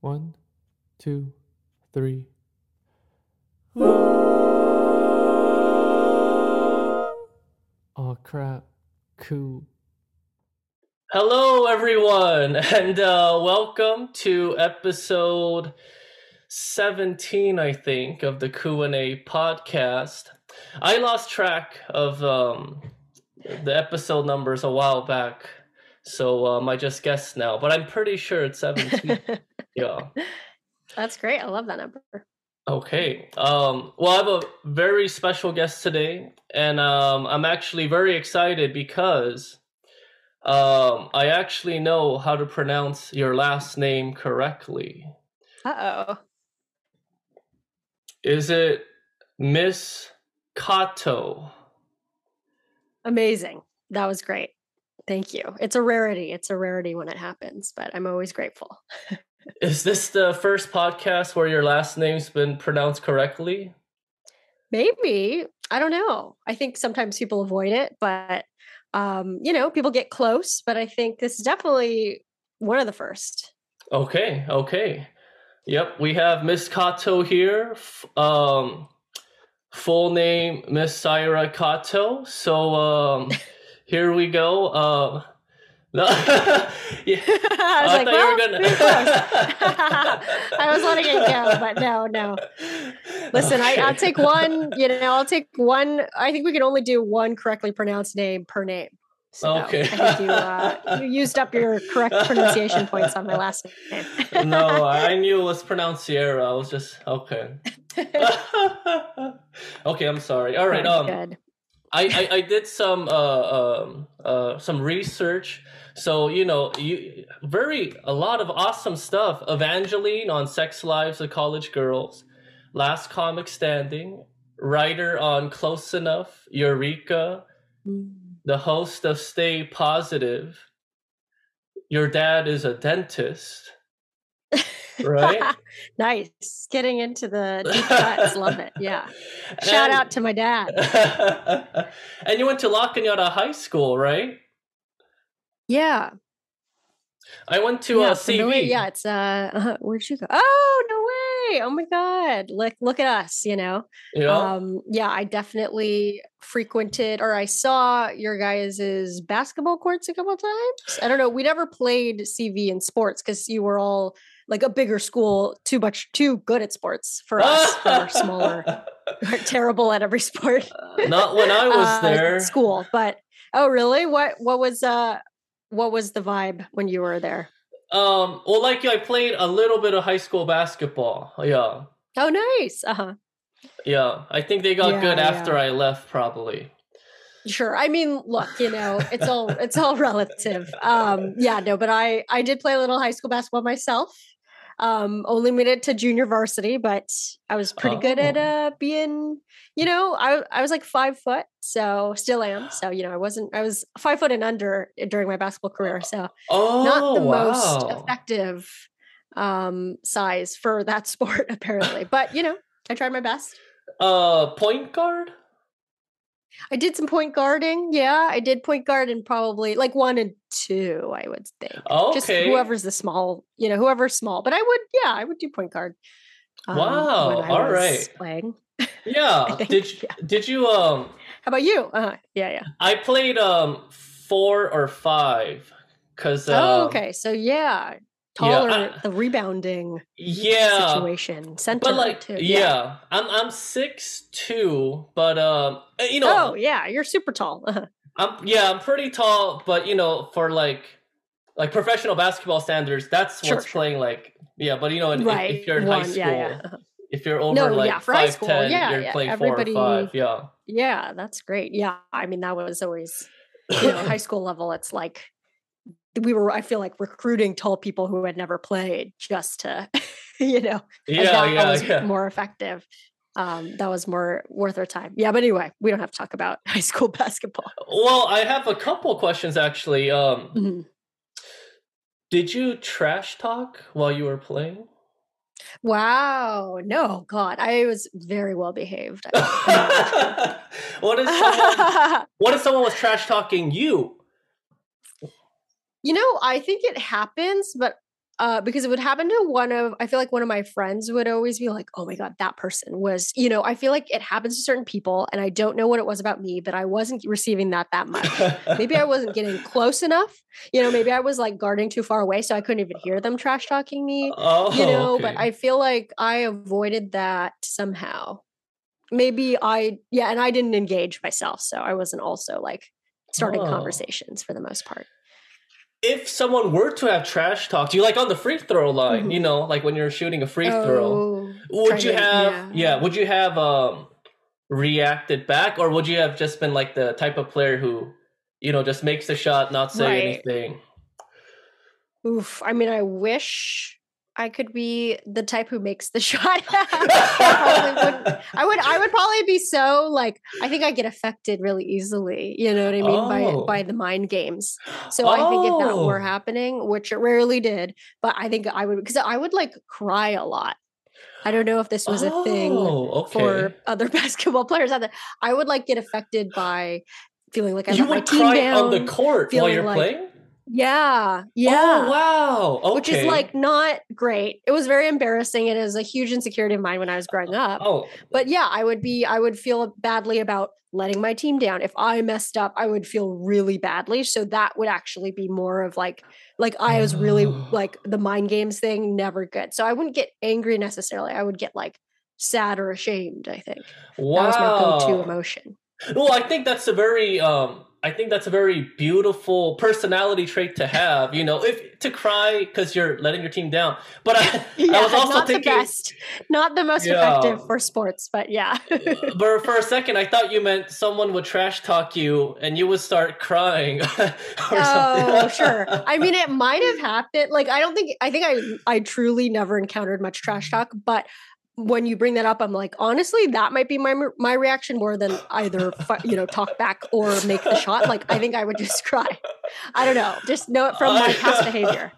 One, two, three. Oh crap. Cool. Hello, everyone, and uh, welcome to episode 17, I think, of the Q&A podcast. I lost track of um, the episode numbers a while back, so um, I just guessed now, but I'm pretty sure it's 17. Yeah. That's great. I love that number. Okay. Um, well, I have a very special guest today, and um, I'm actually very excited because um, I actually know how to pronounce your last name correctly. Uh oh. Is it Miss Katow? Amazing. That was great. Thank you. It's a rarity. It's a rarity when it happens, but I'm always grateful. Is this the first podcast where your last name's been pronounced correctly? Maybe. I don't know. I think sometimes people avoid it, but um, you know, people get close, but I think this is definitely one of the first. Okay, okay. Yep, we have Miss Katow here. Um, full name Miss Saira Katow. So um, here we go. Um, no, yeah, I was I like, thought well, you were gonna-. I was letting it go, but no, no. Listen, I, I'll take one. You know, I'll take one. I think we can only do one correctly pronounced name per name. So Okay. I think you, uh, you used up your correct pronunciation points on my last name. no, I knew it was pronounced Sierra. I was just okay. okay, I'm sorry. All right. Um, Good. I, I, I did some uh, um, uh, some research. So you know, you very a lot of awesome stuff. Evangeline on Sex Lives of College Girls, Last Comic Standing, writer on Close Enough, Eureka, the host of Stay Podsitive. Your dad is a dentist, right? nice. Getting into the deep cuts. Love it. Yeah. Shout And- out to my dad. and you went to La Cañada High School, right? Yeah. I went to yeah, uh, CV. Yeah, it's uh, uh where'd you go? Oh, no way. Oh my god. Look look at us, you know. Know? Um yeah, I definitely frequented or I saw your guys' basketball courts a couple times. I don't know. We never played CV in sports because you were all like a bigger school, too much too good at sports for us are smaller, terrible at every sport. Not when I was uh, there. School. But oh really? What what was uh what was the vibe when you were there? Um, well, like I played a little bit of high school basketball. Yeah, Oh nice. Uh-huh. yeah. I think they got Yeah, good after yeah. I left, probably. Sure. I mean, look, you know, it's all it's all relative. Um, yeah, no, but I I did play a little high school basketball myself. Um, only made it to junior varsity, but I was pretty good at Oh. uh being, you know, I I was like five foot, so still am. So, you know, I wasn't I was five foot and under during my basketball career. So Oh, not the wow. most effective um size for that sport, apparently. But you know, I tried my best. Uh, point guard. I did some point guarding. Yeah, I did point guard and probably like one and two, I would think. Just Okay. whoever's the small, you know, whoever's small. But I would, yeah, I would do point guard. um, Wow, all right. Playing. Yeah. did you, yeah. did you um? How about you? Uh, yeah, yeah. I played um four or five because uh, oh, okay. So yeah, taller, I- the rebounding yeah situation, center but like too. yeah. i'm i'm six two but um uh, you know Oh yeah, you're super tall. Uh-huh. i'm yeah i'm pretty tall but you know for like like professional basketball standards that's Sure, what's sure. playing like yeah but you know if- right. if, you're in one, high school yeah, yeah. uh-huh. if you're over No, like yeah, for high school, ten yeah, you're yeah, playing everybody- four or five yeah Yeah, that's great. Yeah, I mean that was always you know high school level. It's like we were. I feel like recruiting tall people who had never played just to you know yeah that yeah was yeah more effective. Um, that was more worth our time. Yeah, but anyway, we don't have to talk about high school basketball. well i have a couple questions actually um Mhm. did you trash talk while you were playing Wow, no, God, I was very well behaved. what if someone what if someone was trash talking you You know, I think it happens, but uh, because it would happen to one of I feel like one of my friends would always be like, "Oh my god, that person was," you know. I feel like it happens to certain people, and I don't know what it was about me, but I wasn't receiving that that much. maybe I wasn't getting close enough. You know, maybe I was like guarding too far away, so I couldn't even hear them trash talking me. Oh, You know, but. I feel like I avoided that somehow. Maybe I, yeah, and I didn't engage myself, so I wasn't also like starting Oh. conversations for the most part. If someone were to have trash talked you, like on the free throw line, Mhm. you know, like when you're shooting a free throw, Oh, would trying you have yeah. yeah. would you have um reacted back or would you have just been like the type of player who you know just makes the shot not say Right. anything Oof. I mean, I wish I could be the type who makes the shot. I, wouldn't- I would I would probably be so like I think I get affected really easily, you know what I mean, Oh. by by the mind games. So I think if that were Oh. happening, which it rarely did, but I think I would because I would like cry a lot. I don't know if this was a thing Oh, okay. for other basketball players out there. I would like get affected by feeling like I you would team cry down. on the court while you're like- playing? Yeah, yeah. Oh, wow. Okay. which is like not great. It was very embarrassing. It is a huge insecurity of mine when I was growing up. Oh, But yeah, I would be, I would feel badly about letting my team down. If I messed up, I would feel really badly. So that would actually be more of like, like I was really Oh. like the mind games thing, never good. So I wouldn't get angry necessarily. I would get like sad or ashamed, I think. wow. That was my go-to emotion. Well, I think that's a very um I think that's a very beautiful personality trait to have, you know, if to cry because you're letting your team down. But I, I was also not thinking the best, not the most Yeah. effective for sports, but yeah. Uh, but for a second I thought you meant someone would trash talk you and you would start crying or Oh, sure. I mean, it might have happened. Like, I don't think I think I I truly never encountered much trash talk, but when you bring that up, I'm like, honestly, that might be my my reaction more than either you know talk back or make the shot. Like, I think I would just cry. I don't know. Just know it from my past behavior.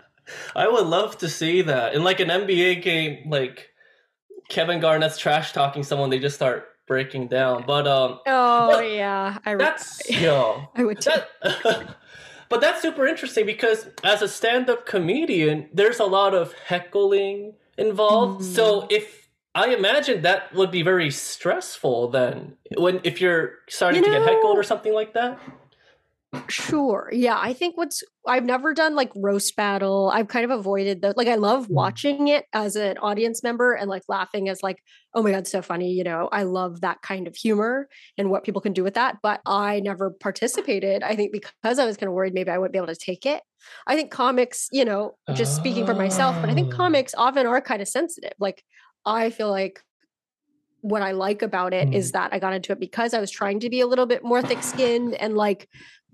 I would love to see that. In like an NBA game, like Kevin Garnett's trash talking someone, they just start breaking down. But um Oh Well, yeah, I re- that's yo. I would. Too. That, but that's super interesting because as a stand-up comedian, there's a lot of heckling involved. Mm. So if I imagine that would be very stressful then when if you're starting You to get heckled know- or something like that. Sure. Yeah. I think what's I've never done like roast battle. I've kind of avoided the like I love Mm. watching it as an audience member and like laughing as like, oh my God, so funny. You know, I love that kind of humor and what people can do with that. But I never participated. I think because I was kind of worried maybe I wouldn't be able to take it. I think comics, you know, just speaking for myself, but I think Oh. comics often are kind of sensitive. Like I feel like what I like about it is Mm. that I got into it because I was trying to be a little bit more thick skinned and like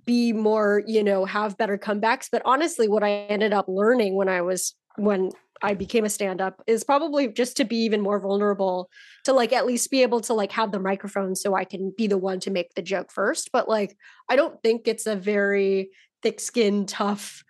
be more, you know, have better comebacks. But honestly, what I ended up learning when I was when I became a stand-up is probably just to be even more vulnerable, to like at least be able to like have the microphone so I can be the one to make the joke first. But like I don't think it's a very thick-skinned, tough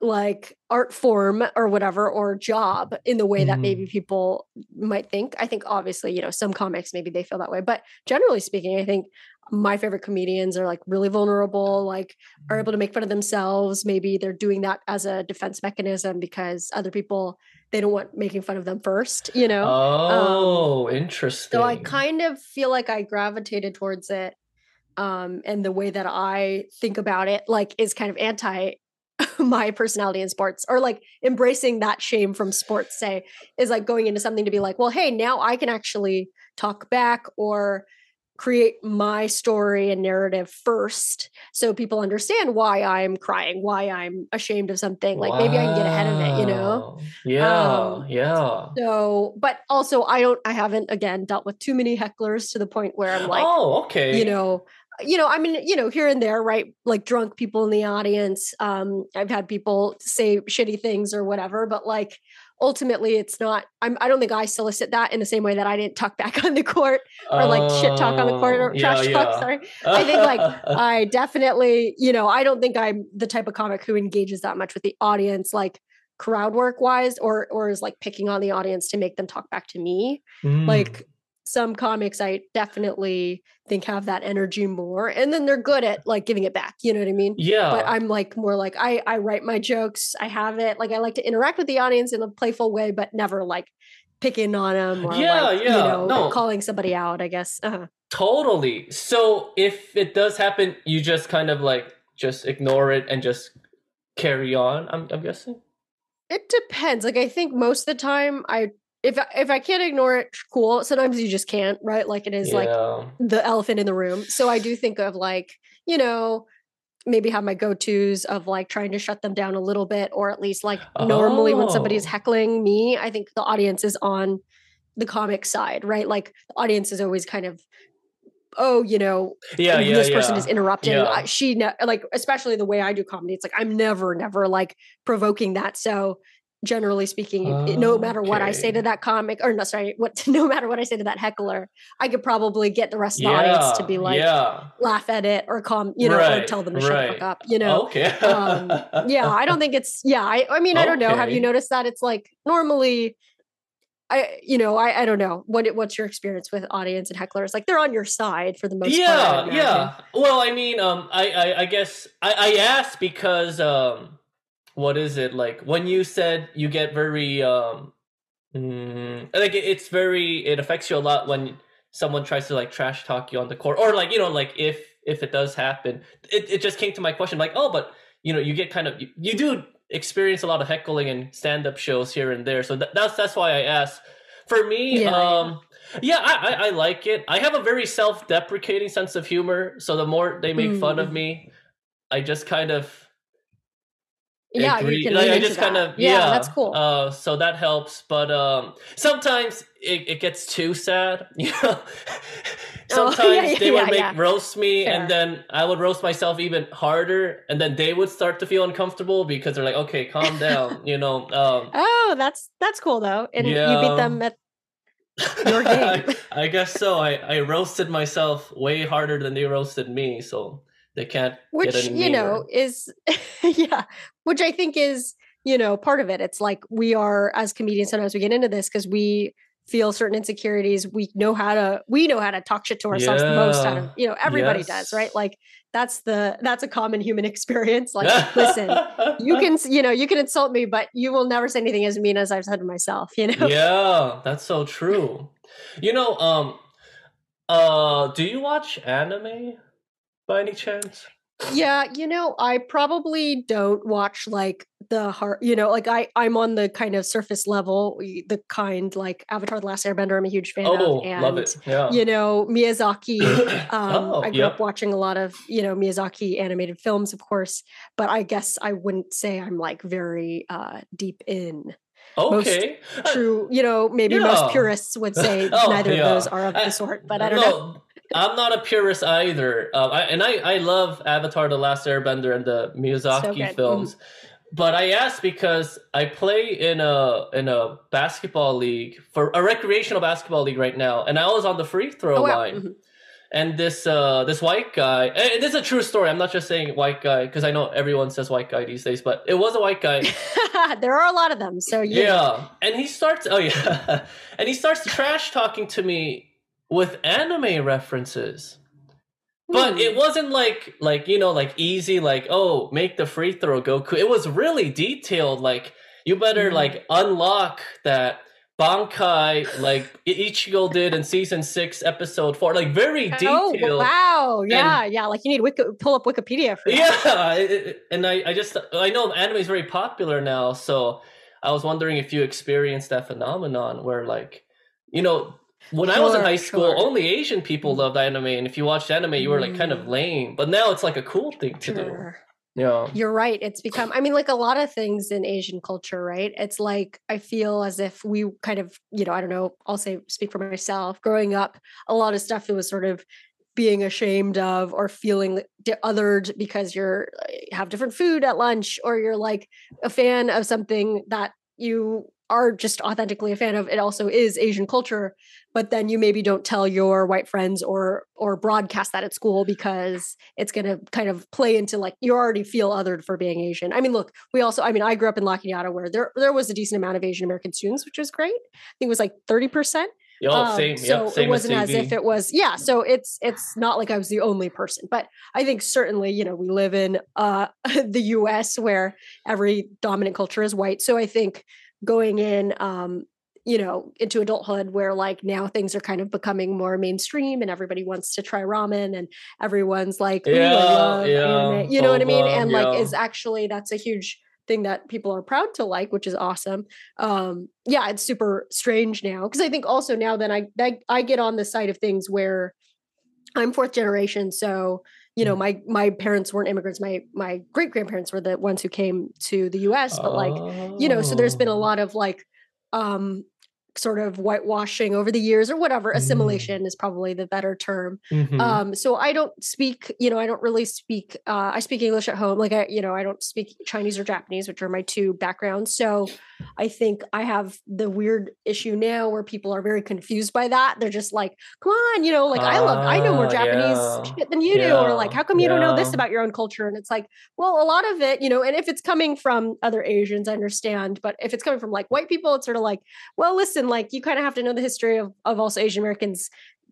like art form or whatever or job in the way that mm. maybe people might think. I think obviously, you know, some comics maybe they feel that way, but generally speaking, I think my favorite comedians are like really vulnerable, like are mm. able to make fun of themselves. Maybe they're doing that as a defense mechanism because other people they don't want making fun of them first, you know. Um, oh, interesting. So I kind of feel like I gravitated towards it. Um, and the way that I think about it, like, is kind of anti my personality in sports or like embracing that shame from sports, say, is like going into something to be like, well, hey, now I can actually talk back or create my story and narrative first so people understand why I'm crying, why I'm ashamed of something. Like maybe I can get ahead of it, you know? Yeah, Um, yeah. So, but also I don't, I haven't again dealt with too many hecklers to the point where I'm like, oh, okay. you know, you know, I mean, you know, here and there, right? Like drunk people in the audience. Um, I've had people say shitty things or whatever, but like ultimately it's not, I'm, I don't think I solicit that in the same way that I didn't talk back on the court or like shit talk on the court or Oh, yeah, trash yeah. talk. Sorry. I think, like, I definitely, you know, I don't think I'm the type of comic who engages that much with the audience, like crowd work wise, or or is like picking on the audience to make them talk back to me. Mm. Like, some comics I definitely think have that energy more, and then they're good at like giving it back. You know what I mean? Yeah. But I'm like more like I I write my jokes. I have it like I like to interact with the audience in a playful way, but never like picking on them or Yeah, like, yeah, you know no. calling somebody out. I guess. Uh-huh. Totally. So if it does happen, you just kind of like just ignore it and just carry on. I'm, I'm guessing. It depends. Like I think most of the time I if I, if I can't ignore it, cool. Sometimes you just can't, right? Like it is like the elephant in the room. So I do think of like, you know, maybe have my go-tos of like trying to shut them down a little bit or at least like normally when somebody's Oh. heckling me, I think the audience is on the comic side, right? Like the audience is always kind of oh, you know, Yeah. Yeah. this person yeah. is interrupting. Yeah. I, she ne- like especially the way I do comedy. It's like I'm never never like provoking that. So generally speaking, no matter what I say to that comic or no sorry, what no matter what I say to that heckler, I could probably get the rest of the audience to be like yeah. laugh at it or calm, you know, or tell them to shut the fuck up, you know. Okay. um, yeah, I don't think it's yeah. I I mean I don't know. Have you noticed that it's like normally. I, you know, I, I don't know what it, what's your experience with audience and hecklers? Like they're on your side for the most part. Yeah yeah well i mean um i i, I guess I, I asked because um what is it like when you said you get very um mm, like it- it's very it affects you a lot when someone tries to like trash talk you on the court or like you know like if if it does happen it, it just came to my question like oh but you know you get kind of you, you do experience a lot of heckling and stand-up shows here and there so that, that's that's why i asked for me Yeah, yeah. um yeah, I, I, I like it. I have a very self-deprecating sense of humor, so the more they make fun of Mm. me, I just kind of yeah, agree- you can like, I just kind that. of yeah, that's cool. Uh, so that helps, but um, sometimes it, it gets too sad. You know, Oh, sometimes yeah, yeah, they would yeah, make yeah. roast me, Fair. and then I would roast myself even harder, and then they would start to feel uncomfortable because they're like, "Okay, calm down," you know. Um, oh, that's that's cool though, and you beat them at Your game. I, I guess so. I, I roasted myself way harder than they roasted me, so they can't which you know is yeah, which I think is you know part of it. It's like we are as comedians sometimes we get into this because we feel certain insecurities. We know how to we know how to talk shit to ourselves the most out of you know everybody does right. Like that's the that's a common human experience. Like listen, you can you know you can insult me but you will never say anything as mean as i've said to myself you know yeah, that's so true. You know, um, uh, do you watch anime by any chance? yeah you know i probably don't watch like the heart you know like i i'm on the kind of surface level the kind like avatar the last airbender i'm a huge fan Oh, of and love it. Yeah. you know miyazaki um oh, i grew yep. up watching a lot of you know miyazaki animated films of course but i guess i wouldn't say i'm like very uh deep in most Okay. Uh, true you know maybe most purists would say Oh, neither yeah. of those are of the sort but i don't know no, I'm not a purist either. Um, I, and I, I love Avatar: The Last Airbender and the Miyazaki good. films. But I asked because I play in a in a basketball league for a recreational basketball league right now, and I was on the free throw Oh, wow. line. Mhm. And this uh this white guy, and this is a true story. I'm not just saying white guy because I know everyone says white guy these days, but it was a white guy. there are a lot of them. So yeah. Yeah. And he starts oh yeah. and he starts trash talking to me with anime references. But Hmm. it wasn't like like you know like easy like oh make the free throw Goku. It was really detailed like you better Mhm. like unlock that Bankai like Ichigo did in season 6 episode 4 like very detailed. Oh wow! Yeah, yeah. Like you need Wiki- pull up Wikipedia for that. Yeah, it- and I, I just I know anime is very popular now, so I was wondering if you experienced that phenomenon where like, you know, when I was in high school, sure. only Asian people loved anime, and if you watched anime, you were like kind of Mm. lame. But now it's like a cool thing to do. Yeah. You're right. It's become, I mean, like a lot of things in Asian culture, right? It's like, I feel as if we kind of, you know, I don't know, I'll say, speak for myself. Growing up, a lot of stuff that was sort of being ashamed of or feeling othered because you're have different food at lunch or you're like a fan of something that you are just authentically a fan of it also is asian culture but then you maybe don't tell your white friends or or broadcast that at school because it's going to kind of play into like you already feel othered for being asian. I mean look we also i mean i grew up in la Cañada where there there was a decent amount of asian american students which was great. I think it was like 30% Yo, Um, same. so yep, same it wasn't as, as, if it was yeah so it's it's not like i was the only person but i think certainly you know we live in uh the us where every dominant culture is white. So i think going in um you know into adulthood where like now things are kind of becoming more mainstream and everybody wants to try ramen and everyone's like Yeah, yeah, anime," you know what i mean? And like yeah. is actually that's a huge thing that people are proud to like which is awesome. Um yeah it's super strange now because i think also now that I, I i get on the side of things where i'm fourth generation so you know my my parents weren't immigrants my my great grandparents were the ones who came to the us but like you know so there's been a Oh. lot of like um sort of whitewashing over the years or whatever Mm. assimilation is probably the better term. Mhm. um so i don't speak you know i don't really speak uh i speak english at home. Like i you know i don't speak chinese or japanese which are my two backgrounds. So i think i have the weird issue now where people are very confused by that. They're just like come on you know like i love i know more Ah, japanese yeah. shit than you do or like how come you don't know this about your own culture? And it's like well a lot of it you know and if it's coming from other asians i understand but if it's coming from like white people it's sort of like well listen like you kind of have to know the history of, of also asian americans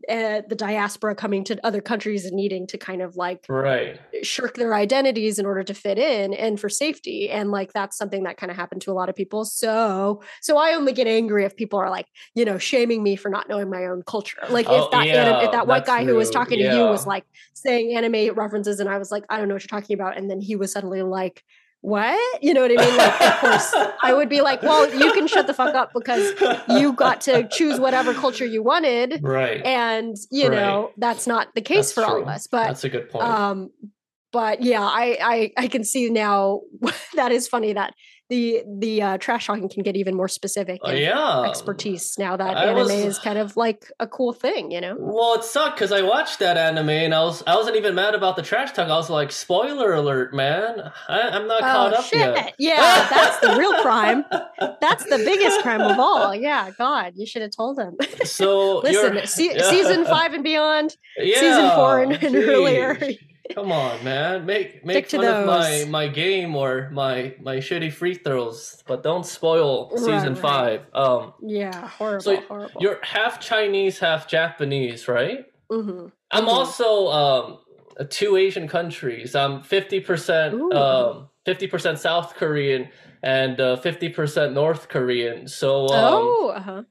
uh, the diaspora coming to other countries and needing to kind of like right. shirk their identities in order to fit in and for safety and like that's something that kind of happened to a lot of people. So so i only get angry if people are like you know shaming me for not knowing my own culture. Like Oh, if that anim- if that white guy who was rude, talking to you was like saying anime references and i was like i don't know what you're talking about and then he was suddenly like what you know what i mean like of course i would be like well you can shut the fuck up because you got to choose whatever culture you wanted right. and you Right. know that's not the case That's for all of us but That's a good point. um but yeah I, I i can see now that is funny that the the uh, trash talking can get even more specific Uh, and yeah. expertise now that I anime was- is kind of like a cool thing you know Well, it sucked because I watched that anime and I was I wasn't even mad about the trash talk. I was like, spoiler alert, man! I, I'm not caught oh up shit yet. yeah that's the real crime that's the biggest crime of all yeah god you should have told him So listen se- yeah. season five and beyond yeah, season four and- and earlier. Come on, man. Make make fun of my my game or my my shitty free throws, but don't spoil Right, season right. five. Um, yeah horrible So horrible you're half Chinese, half Japanese, right? Mhm. I'm Mhm. also um two Asian countries. I'm fifty percent um fifty percent South Korean and uh, fifty percent North Korean. So um, oh uh-huh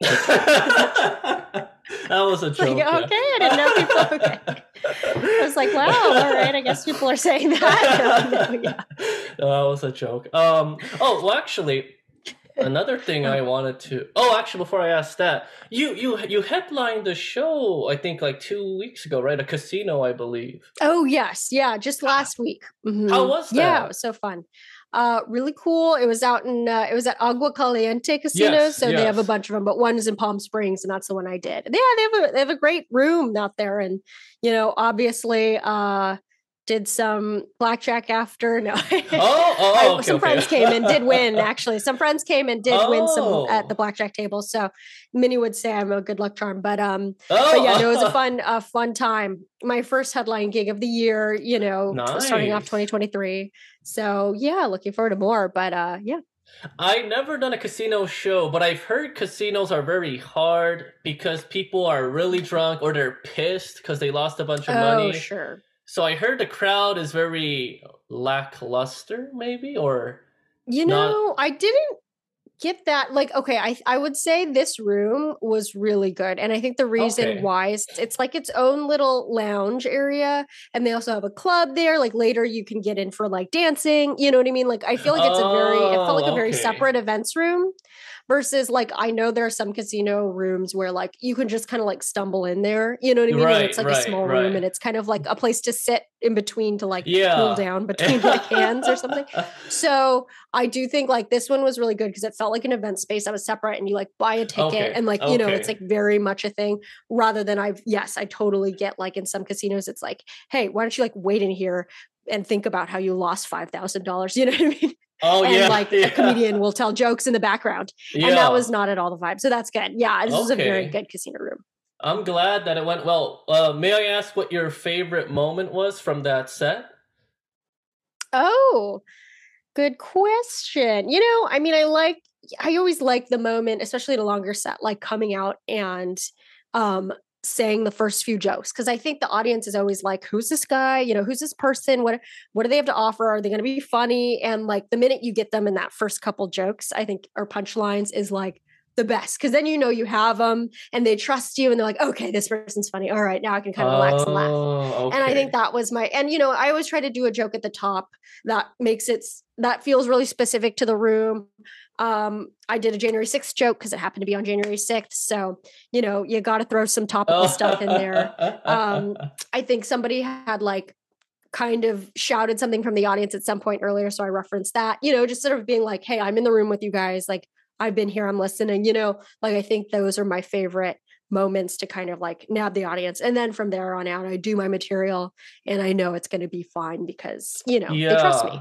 that was a Like, joke. okay. I didn't know people. Okay. I was like, wow, all right. I guess people are saying that. Yeah. No, that was a joke. Um. Oh, well, actually, another thing I wanted to. Oh, actually, before I ask that, you you you headlined the show. I think like two weeks ago, right? A casino, I believe. Oh yes, yeah. Just last week. Mhm. How was that? Yeah, it was so fun. Uh, really cool. It was out in. Uh, it was at Agua Caliente Casino, Yes, so they have a bunch of them, but one is in Palm Springs, and that's the one I did. Yeah, they have a they have a great room out there, and you know, obviously, uh, did some blackjack after. No. Oh, oh, okay, some okay. friends came and did win. Actually, some friends came and did win some Oh. at the blackjack table. So many would say I'm a good luck charm, but um, Oh, but yeah, no, it was a fun, a fun time. My first headline gig of the year. You know, t- starting off 2023. So yeah, looking forward to more. But uh, yeah, I never done a casino show, but I've heard casinos are very hard because people are really drunk or they're pissed because they lost a bunch of oh money. sure. So I heard the crowd is very lackluster, maybe, or You Not- know, I didn't get that. Like, okay, I I would say this room was really good, and I think the reason Okay. why is it's like its own little lounge area, and they also have a club there. Like later, you can get in for like dancing. You know what I mean? Like I feel like it's a very it felt like Oh, a very okay. separate events room. Versus, like, I know there are some casino rooms where, like, you can just kind of like stumble in there. You know what I mean? Right, it's like right, a small right. room, and it's kind of like a place to sit in between to like Yeah. cool down between like hands or something. So I do think like this one was really good because it felt like an event space that was separate and you like buy a ticket Okay, and like, you know, it's like very much a thing rather than I've, yes, I totally get like in some casinos, it's like, hey, why don't you like wait in here and think about how you lost $5,000? You know what I mean? Oh and yeah, like yeah. a comedian will tell jokes in the background. Yeah. And that was not at all the vibe. So that's good. Yeah, this was a very good casino room. I'm glad that it went well. Uh, may I ask what your favorite moment was from that set? Oh, good question. You know, I mean, I like I always like the moment, especially at a longer set, like coming out and um saying the first few jokes because I think the audience is always like, who's this guy? You know, who's this person? What what do they have to offer? Are they going to be funny? And like the minute you get them in that first couple jokes, I think or punchlines is like the best because then you know you have them and they trust you and they're like, okay, this person's funny. All right, now I can kind of relax and laugh. Oh, And I think that was my and you know I always try to do a joke at the top that makes it that feels really specific to the room. Um, I did a January 6th joke because it happened to be on January 6th. So, you know, you got to throw some topical stuff in there. Um, I think somebody had like kind of shouted something from the audience at some point earlier. So I referenced that, you know, just sort of being like, hey, I'm in the room with you guys. Like, I've been here, I'm listening, you know, like I think those are my favorite moments to kind of like nab the audience. And then from there on out, I do my material and I know it's going to be fine because, you know, they trust me.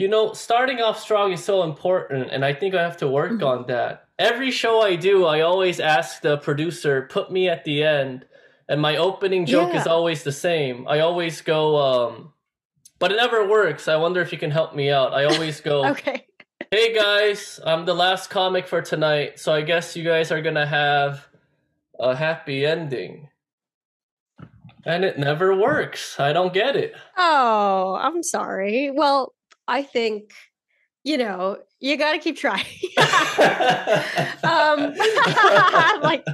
You know, starting off strong is so important, and I think I have to work Mhm. on that. Every show I do, I always ask the producer, put me at the end, and my opening joke is always the same. I always go, um, but it never works. I wonder if you can help me out. I always go, Okay. hey guys, I'm the last comic for tonight, so I guess you guys are gonna have a happy ending. And it never works. I don't get it. Oh, I'm sorry. Well, I think, you know, you got to keep trying. um, like,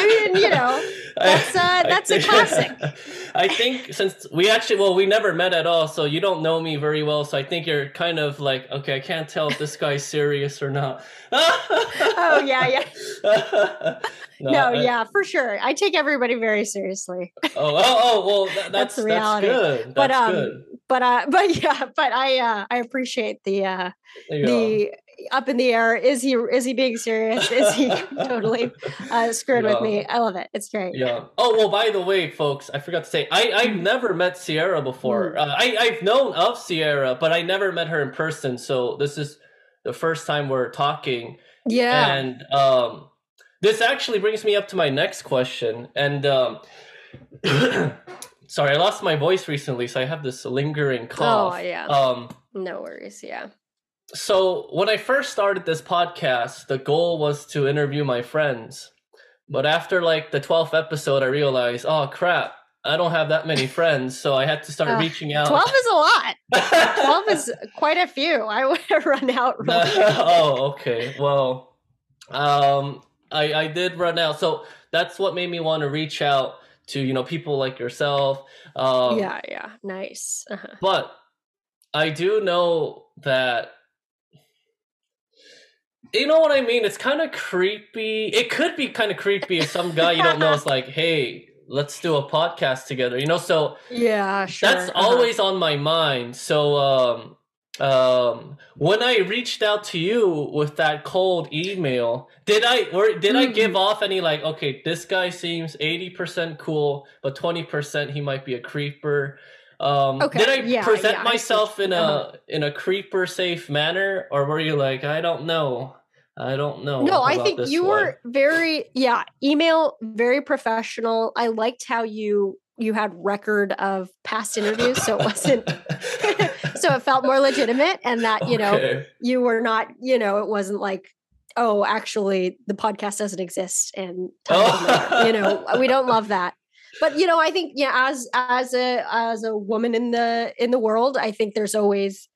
I mean, you know, that's, uh, that's a think- classic. I think since we actually, well, we never met at all, so you don't know me very well. So I think you're kind of like, okay, I can't tell if this guy's serious or not. oh, yeah, yeah. No, I- yeah, for sure. I take everybody very seriously. Oh, oh, oh, well, that, That's that's the that's, good. That's But, um, good. But uh but yeah, but I uh I appreciate the uh the up in the air. Is he is he being serious? Is he totally uh screwing with me? I love it. It's great. Yeah. Oh well. By the way, folks, I forgot to say I I've never met Sierra before. Mm. Uh, I I've known of Sierra, but I never met her in person. So this is the first time we're talking, Yeah. and um, this actually brings me up to my next question. And um, sorry, I lost my voice recently, so I have this lingering cough. Oh yeah. Um. no worries. Yeah. So when I first started this podcast, the goal was to interview my friends. But after like the 12th episode, I realized, oh crap, I don't have that many friends, so I had to start Uh, reaching out. Twelve is a lot. Twelve is quite a few. I would have run out. Really oh, okay. Well, um, I I did run out, so that's what made me want to reach out to you know people like yourself. Um, yeah. Yeah. Nice. Uh-huh. But I do know that you know what I mean? It's kind of creepy. It could be kind of creepy if some guy you don't know is like, "Hey, let's do a podcast together." You know, so Yeah. Sure. that's uh-huh. always on my mind. So um um when I reached out to you with that cold email, did I or did I give Mm. off any like, okay, this guy seems 80% cool, but 20% he might be a creeper? Um Okay, did I yeah, present yeah, I myself in a Uh-huh. in a creeper safe manner or were you like, I don't know. I don't know. no i think you one." were very yeah email very professional i liked how you you had record of past interviews so it wasn't so it felt more legitimate and that you know you were not you know it wasn't like oh actually the podcast doesn't exist and oh. time you know we don't love that but you know i think yeah as as a as a woman in the in the world i think there's always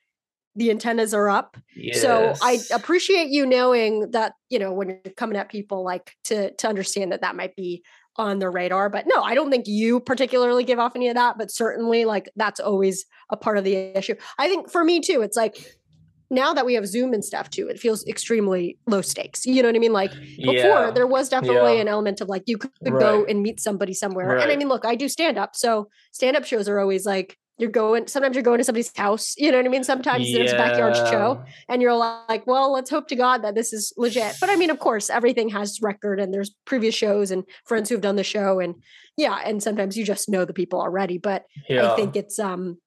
the antennas are up so I appreciate you knowing that, you know, when you're coming at people, like to to understand that that might be on the radar. But no, I don't think you particularly give off any of that. But certainly, like that's always a part of the issue. I think for me too, it's like now that we have Zoom and stuff too, it feels extremely low stakes. You know what I mean? Like before, Yeah. there was definitely Yeah. an element of like you could go and meet somebody somewhere. And I mean, look, I do stand up, so stand up shows are always like you're going. Sometimes you're going to somebody's house. You know what I mean? Sometimes it's a backyard show and you're like, well, let's hope to God that this is legit. But I mean, of course, everything has record and there's previous shows and friends who've done the show. And yeah, and sometimes you just know the people already. But Yeah. I think it's um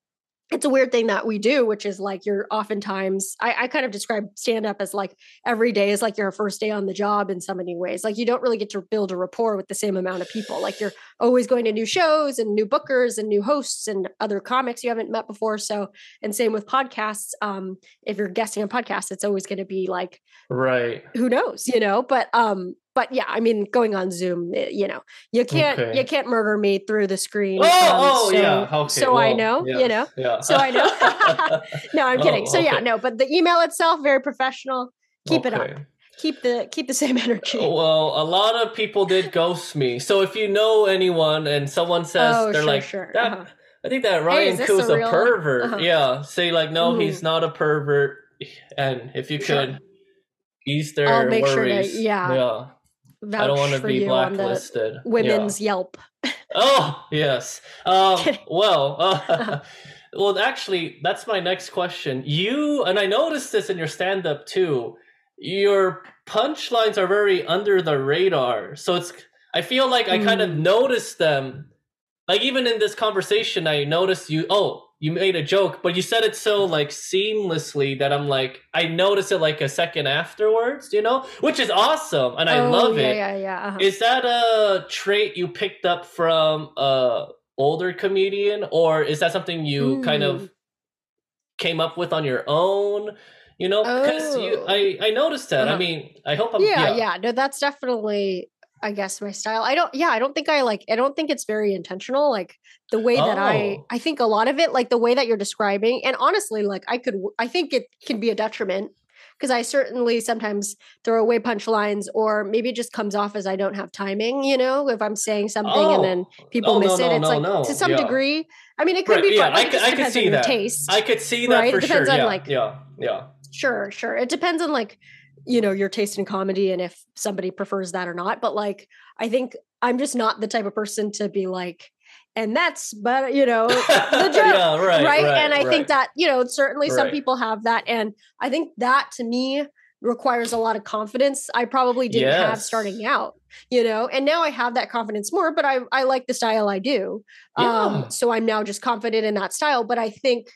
it's a weird thing that we do, which is like you're oftentimes I, I kind of describe stand up as like every day is like your first day on the job in so many ways. Like you don't really get to build a rapport with the same amount of people. Like you're always going to new shows and new bookers and new hosts and other comics you haven't met before. So and same with podcasts. Um, if you're guesting on podcasts, it's always going to be like right. who knows, you know. But um, but yeah, I mean, going on Zoom, eh, you know, you can't Okay. you can't murder me through the screen. Oh, um, oh so, yeah. Okay, so I know, you know. Yeah. So I know. No, I'm Oh, kidding. So yeah, no, but the email itself very professional. Keep it up. Keep the keep the same energy. Well, a lot of people did ghost me. So if you know anyone and someone says Oh, they're sure, like, sure, that, uh-huh. I think that Hey, Ryan is Koo's a real- pervert. uh-huh. Yeah, say like, no, he's Mm. not a pervert. And if you Sure. could, ease their I'll make sure to- worries. yeah, yeah. I don't want to be you on the blacklisted. Yeah. women's Yelp. Oh yes. Um, well, uh, well, actually, that's my next question. You and I noticed this in your stand-up too. Your punchlines are very under the radar, so it's. I feel like I kind of Mm. noticed them. Like even in this conversation, I noticed you. Oh, you made a joke, but you said it so like seamlessly that I'm like, I notice it like a second afterwards. You know, which is awesome, and I oh, love yeah, it. Yeah, yeah, uh-huh. Is that a trait you picked up from a older comedian, or is that something you kind of Mm. came up with on your own? You know, because you, Oh. I I noticed that. I Uh-huh. mean, I hope I'm yeah, yeah, No, that's definitely, I guess, my style. I don't. Yeah, I don't think I like. I don't think it's very intentional. Like the way that I, Oh. I think a lot of it, like the way that you're describing, and honestly, like I could, I think it can be a detriment because I certainly sometimes throw away punchlines, or maybe it just comes off as I don't have timing. You know, if I'm saying something and then oh. people Oh, no, miss it, no, it's no, like no, to some yeah. degree. I mean, it could Right, be yeah, fun. I it could- I could see that. taste. I could see that Right, for it depends sure. on, yeah, like- yeah, yeah. Sure, sure. It depends on like, you know, your taste in comedy and if somebody prefers that or not. But like, I think I'm just not the type of person to be like, and that's but you know, the joke. yeah, right, right, right, And I right. think that, you know, certainly some people have that. And I think that to me requires a lot of confidence. I probably didn't have starting out, you know, and now I have that confidence more, but I, I like the style I do. Yeah. Um, so I'm now just confident in that style. But I think,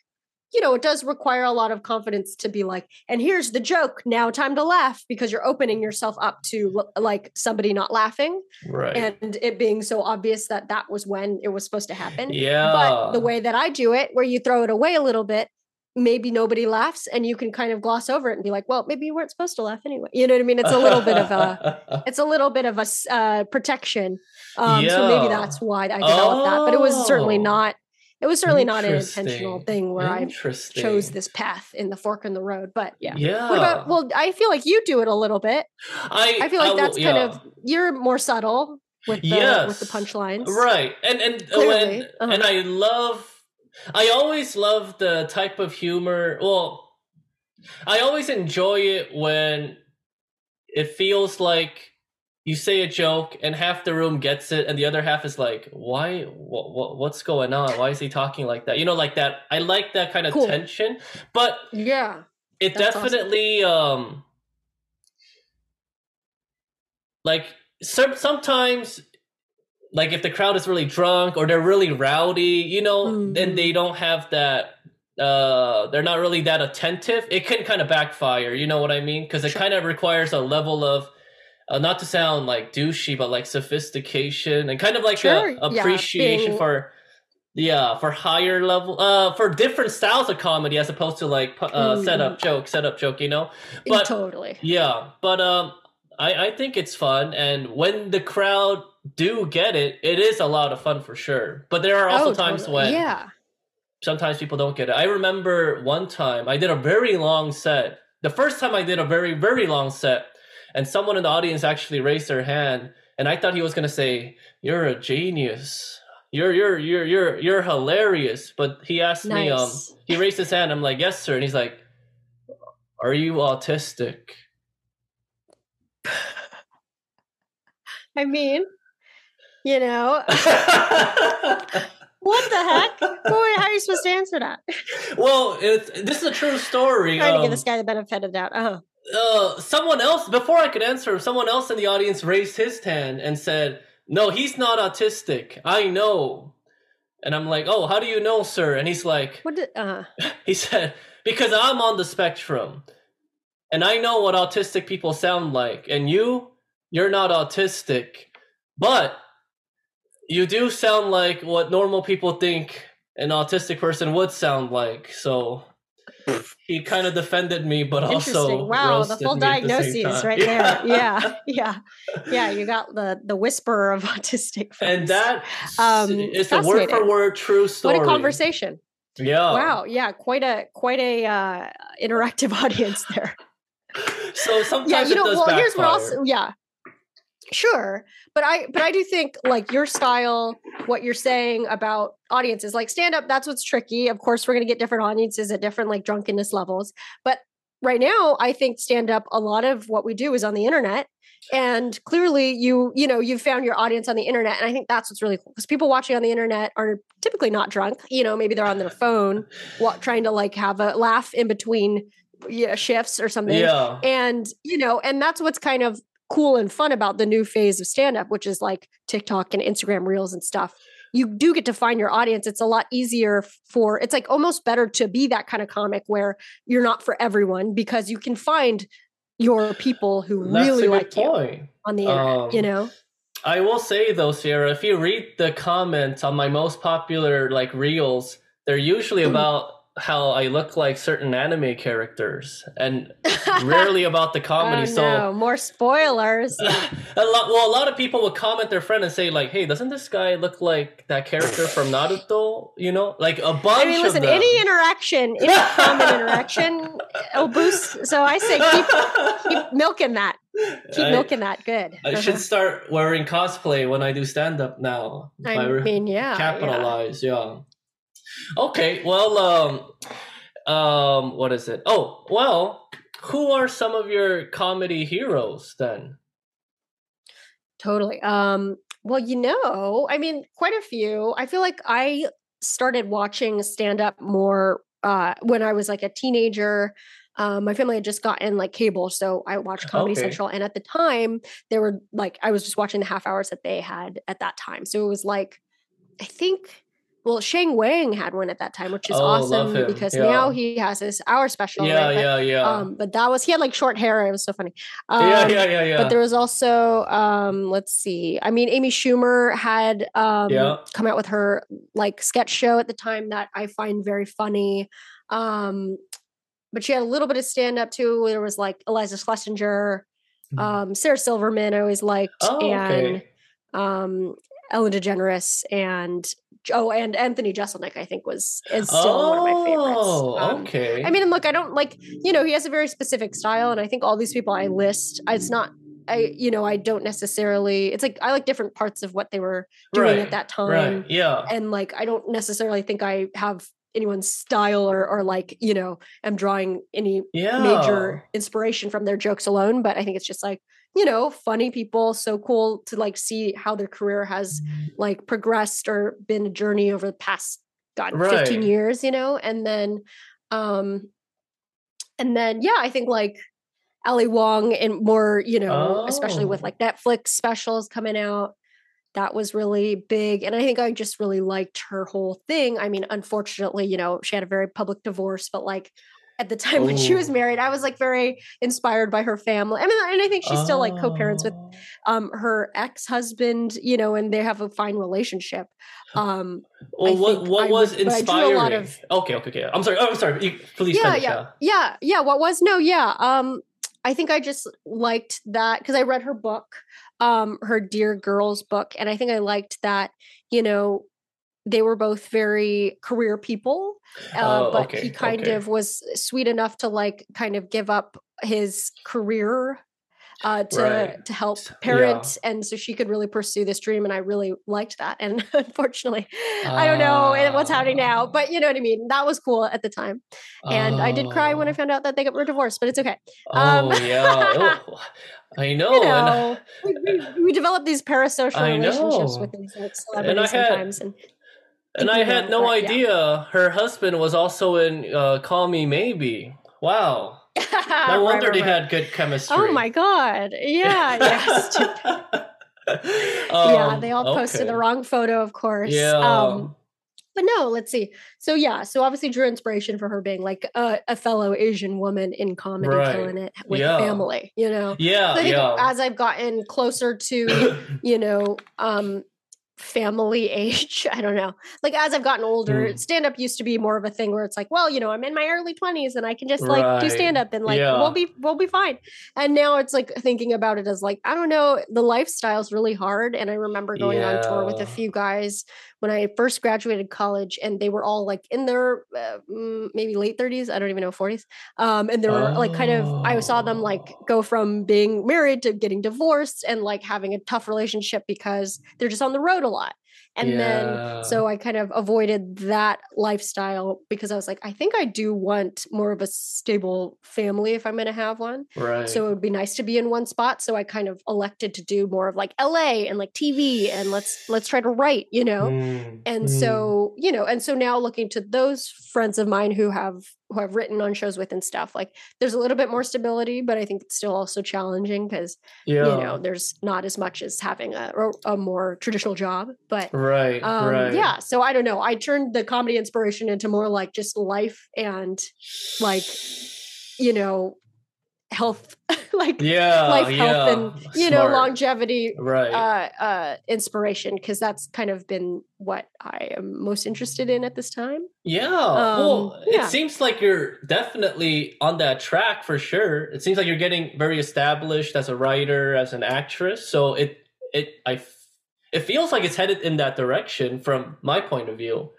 you know, it does require a lot of confidence to be like, and here's the joke. Now time to laugh because you're opening yourself up to like somebody not laughing right. and it being so obvious that that was when it was supposed to happen. yeah, But the way that I do it, where you throw it away a little bit, maybe nobody laughs and you can kind of gloss over it and be like, well, maybe you weren't supposed to laugh anyway. You know what I mean? It's a little bit of a, it's a little bit of a uh, protection. Um, So maybe that's why I developed that. But it was certainly Oh. not. It was certainly not an intentional thing where I chose this path in the fork in the road. But yeah. Yeah. What about? Well, I feel like you do it a little bit. I I feel like will- that's kind of you're more subtle with the with the punchlines. right and and Clearly, when uh-huh. and i love i always love the type of humor well i always enjoy it when it feels like you say a joke and half the room gets it and the other half is like why what, what what's going on why is he talking like that you know like that i like that kind of Cool. tension but Yeah. it That's awesome. definitely um like some, sometimes like if the crowd is really drunk or they're really rowdy you know then Mhm. they don't have that uh they're not really that attentive it can kind of backfire you know what i mean because it Sure. kind of requires a level of uh, not to sound like douchey but like sophistication and kind of like Sure, a yeah, appreciation being- for yeah for higher level uh for different styles of comedy as opposed to like uh Mhm. setup joke setup joke you know but totally. yeah but um i i think it's fun and when the crowd do get it it is a lot of fun for sure but there are also Oh, times totally. when Yeah. sometimes people don't get it i remember one time i did a very long set the first time i did a very very long set and someone in the audience actually raised their hand and i thought he was going to say you're a genius you're you're you're you're you're hilarious but he asked me um he raised his hand i'm like yes sir and he's like are you autistic I mean, you know, what the heck? Boy, how are you supposed to answer that? well it's, this is a true story I'm Trying to um, give this guy the benefit of the doubt. Uh-huh. Uh, someone else before I could answer, someone else in the audience raised his hand and said, "No, he's not autistic. I know." And I'm like, "Oh, how do you know, sir?" And he's like, What did uh he said, "Because I'm on the spectrum, and I know what autistic people sound like. And you, you're not autistic, but you do sound like what normal people think an autistic person would sound like." So he kind of defended me, but also Wow, the full at the same diagnoses time. right there. Yeah, yeah. Yeah, you got the the whisper of autistic And that Um, it's a word for word true story. what a conversation. Yeah. Wow, yeah, quite a quite a uh interactive audience there. So sometimes yeah, you know, well, here's what backfire. else. Yeah, sure, but I but I do think like your style, what you're saying about audiences, like stand up. That's what's tricky. Of course, we're gonna get different audiences at different like drunkenness levels, but right now, I think stand up. A lot of what we do is on the internet. And clearly, you you know you've found your audience on the internet, and I think that's what's really cool because people watching on the internet are typically not drunk. You know, maybe they're on their phone, wa- trying to like have a laugh in between yeah, shifts or something Yeah. and you know and that's what's kind of cool and fun about the new phase of stand up which is like TikTok and Instagram reels and stuff you do get to find your audience. It's a lot easier for it's like almost better to be that kind of comic where you're not for everyone because you can find your people who That's really like you on the internet you Um, know? I will say though, Sierra, if you read the comments on my most popular like reels, they're usually Hmm. about how I look like certain anime characters, and rarely about the comedy. oh, so no. more spoilers a lot, well, a lot of people would comment their friend and say like, "Hey, doesn't this guy look like that character from Naruto?" You know, like a bunch I mean, listen, of them. any interaction, any common interaction will boost. So I say keep keep milking that. Keep I- milking that. Good. I should uh-huh. start wearing cosplay when I do stand up now. I mean, yeah. yeah. capitalize yeah. Okay well um um what is it oh well who are some of your comedy heroes then Totally. Um, well, you know, I mean, quite a few. I feel like I started watching stand up more uh when I was like a teenager. Um, my family had just gotten like cable, so I watched Comedy Okay. Central. And at the time, they were like, I was just watching the half hours that they had at that time. So it was like, I think, well, Sheng Wang had one at that time, which is Oh, awesome because Yeah. now he has his hour special. yeah right? But, yeah yeah Um, but that was he had like short hair. It was so funny. Um, yeah yeah yeah yeah but there was also um let's see i mean amy schumer had um Yeah. come out with her like sketch show at the time that i find very funny um but she had a little bit of stand up too there was like iliza shlesinger um sarah silverman i always liked oh and okay um ellen degeneres and oh and anthony jeselnik i think was is still one of my favorites oh Um, okay I mean, look, I don't like, you know, he has a very specific style. And I think all these people I list, it's not, I, you know, I don't necessarily, it's like, I like different parts of what they were doing right at that time. right yeah And like, I don't necessarily think I have anyone's style or, or like, you know, am drawing any yeah major inspiration from their jokes alone. But I think it's just like, you know, funny people. So cool to like see how their career has like progressed or been a journey over the past god 15 years you know and then um and then yeah i think like ali wong and more you know especially with Oh. like netflix specials coming out that was really big and i think i just really liked her whole thing i mean unfortunately you know she had a very public divorce but like at the time when she was married i was like very inspired by her family i mean and i think she's still like co-parents with Oh. um her ex-husband you know and they have a fine relationship um well, I what what I was would- but I drew a inspiring? of- okay, okay, okay. I'm sorry. Oh, I'm sorry. You, please yeah finish. yeah yeah yeah what was no yeah um i think i just liked that because i read her book um her dear girls book and i think i liked that you know they were both very career people uh, Oh, but okay, he kind okay. of was sweet enough to like kind of give up his career uh, to Right. to help S- yeah. parents, and so she could really pursue this dream. And I really liked that. And unfortunately, I don't know eh, what's happening now, Ah. but you know what I mean. That was cool at the time, and I did cry when I Oh. found out that they got were divorced. But it's okay. Oh Um, yeah, oh, I know. you know, we, we, we develop these parasocial relationships with these like And I celebrities had- sometimes. And And I had no but yeah. idea her husband was also in uh, Call Me Maybe. Wow. No wonder right, they right. had good chemistry. Oh my god! Yeah, yeah, stupid. yeah. Um, They all posted the wrong photo, of course. Yeah. Um, but no, let's see. So yeah, so obviously drew inspiration for her being like a, a fellow Asian woman in comedy, Right. killing it with Yeah. family. You know, Yeah, So yeah. as I've gotten closer to you know um family age i don't know like as i've gotten older Mm. stand up used to be more of a thing where it's like well you know i'm in my early 20s and i can just like do stand up and like Yeah. we'll be we'll be fine and now it's like thinking about it as like i don't know the lifestyle's really hard and i remember going on tour with a few guys when i first graduated college and they were all like in their uh, mm, maybe late 30s i don't even know 40s um and they were like kind of i saw them like Oh. go from being married to getting divorced and like having a tough relationship because they're just on the road a lot. And then so i kind of avoided that lifestyle because i was like i think i do want more of a stable family if i'm going to have one. Right. so it would be nice to be in one spot. So i kind of elected to do more of like la and like tv and let's let's try to write you know? Mm, and mm. so you know and so now looking to those friends of mine who have who i've written on shows with and stuff like there's a little bit more stability but i think it's still also challenging because yeah, you know there's not as much as having a, a more traditional job but right, um right. yeah so i don't know i turned the comedy inspiration into more like just life and like you know health like yeah, life yeah. health and you know longevity Right. uh uh inspiration because that's kind of been what i am most interested in at this time Yeah. well, Um, yeah. it seems like you're definitely on that track for sure. It seems like you're getting very established as a writer, as an actress. So it it I it feels like it's headed in that direction from my point of view.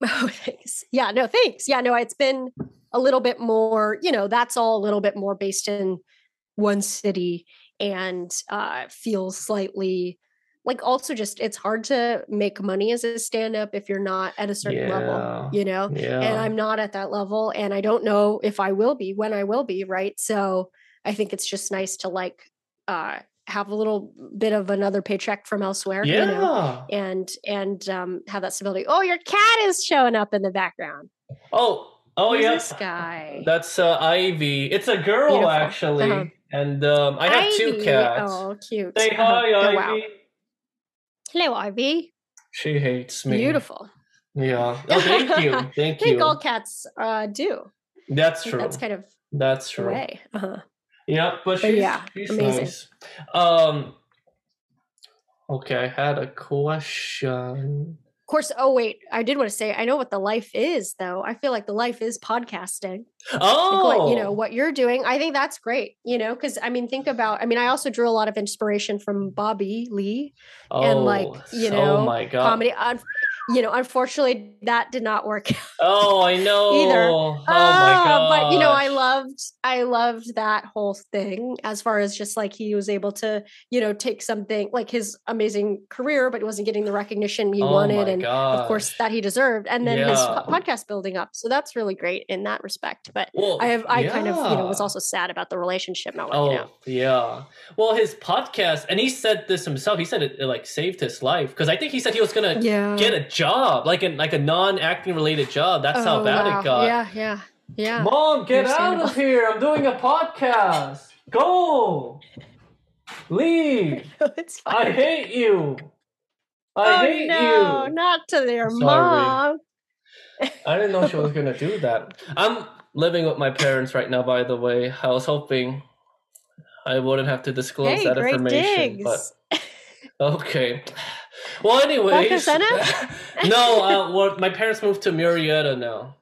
oh thanks yeah no thanks yeah no it's been a little bit more you know that's all a little bit more based in one city and uh feels slightly like also just it's hard to make money as a stand-up if you're not at a certain Yeah. level you know Yeah. and I'm not at that level and I don't know if I will be when I will be, right? So I think it's just nice to like uh have a little bit of another paycheck from elsewhere, yeah. you know, and and um have that stability. Oh, your cat is showing up in the background. Oh, oh Who's yeah. this guy? That's uh, Ivy. It's a girl Beautiful. actually, Uh-huh. And um, I have two cats. Oh, cute. Say Uh-huh. hi, Oh, Ivy. wow. Hello, Ivy. She hates me. Beautiful. Yeah. Oh, thank you. Thank you. I think all cats uh do. That's true. That's kind of That's true. way. Uh-huh. Yeah, but But she's, yeah, she's amazing. nice. Um. Okay, I had a question. Of course, oh wait, I did want to say I know what the life is though. I feel like the life is podcasting. like Oh, what you know oh! what you're doing i think that's great you know because i mean think about i mean i also drew a lot of inspiration from bobby lee and, oh, like, Oh, you oh know, my god, comedy you know unfortunately that did not work Oh, I know. Either. Oh my god. but you know i loved i loved that whole thing as far as just like he was able to you know take something like his amazing career but he wasn't getting the recognition he oh wanted and of course that he deserved and then his Yeah. po- podcast building up so that's really great in that respect but Well, I have I kind of you know was also sad about the relationship not working Oh out. yeah. Well, his podcast, and he said this himself. He said it, it like saved his life because I think he said he was gonna Yeah. get a job, like a like a non-acting related job. That's how Oh, bad wow. it got. Yeah, yeah, yeah. Mom, get out of here! I'm doing a podcast. Go, leave. it's I hate you. I oh hate no, you. not to their Sorry. mom. I didn't know she was gonna do that. I'm living with my parents right now. By the way, I was hoping I wouldn't have to disclose Hey, that information, digs. but okay. Well, anyways, no. Uh, well, my parents moved to Murrieta now.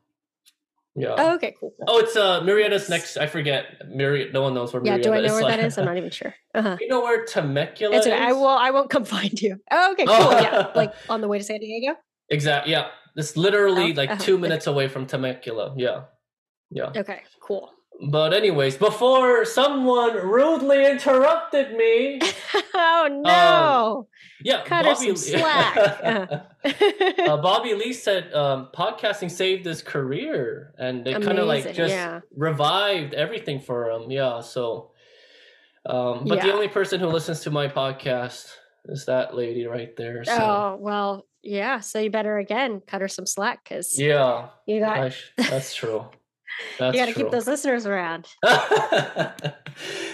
Yeah. Oh, okay, cool. Oh, it's uh Murrieta's next. I forget. Murrieta. No one knows where. Yeah, do I know where like, that is? I'm not even sure. Uh-huh. You know where Temecula It's is? I will. I won't come find you. Oh, okay, cool. Oh. Yeah, like on the way to San Diego. Exactly. Yeah. It's literally Oh, like uh-huh. two minutes away from Temecula. Yeah. Yeah. Okay, cool. But anyways, before someone rudely interrupted me, oh no! yeah, Cut her Bobby some slack. Uh. Bobby Lee said um, podcasting saved his career, and it kind of like just yeah. revived everything for him. Yeah, so. Um, but the only person who listens to my podcast is that lady right there. So Oh well, yeah. So you better again cut her some slack because yeah, you got gosh, that's true. That's you got to keep those listeners around.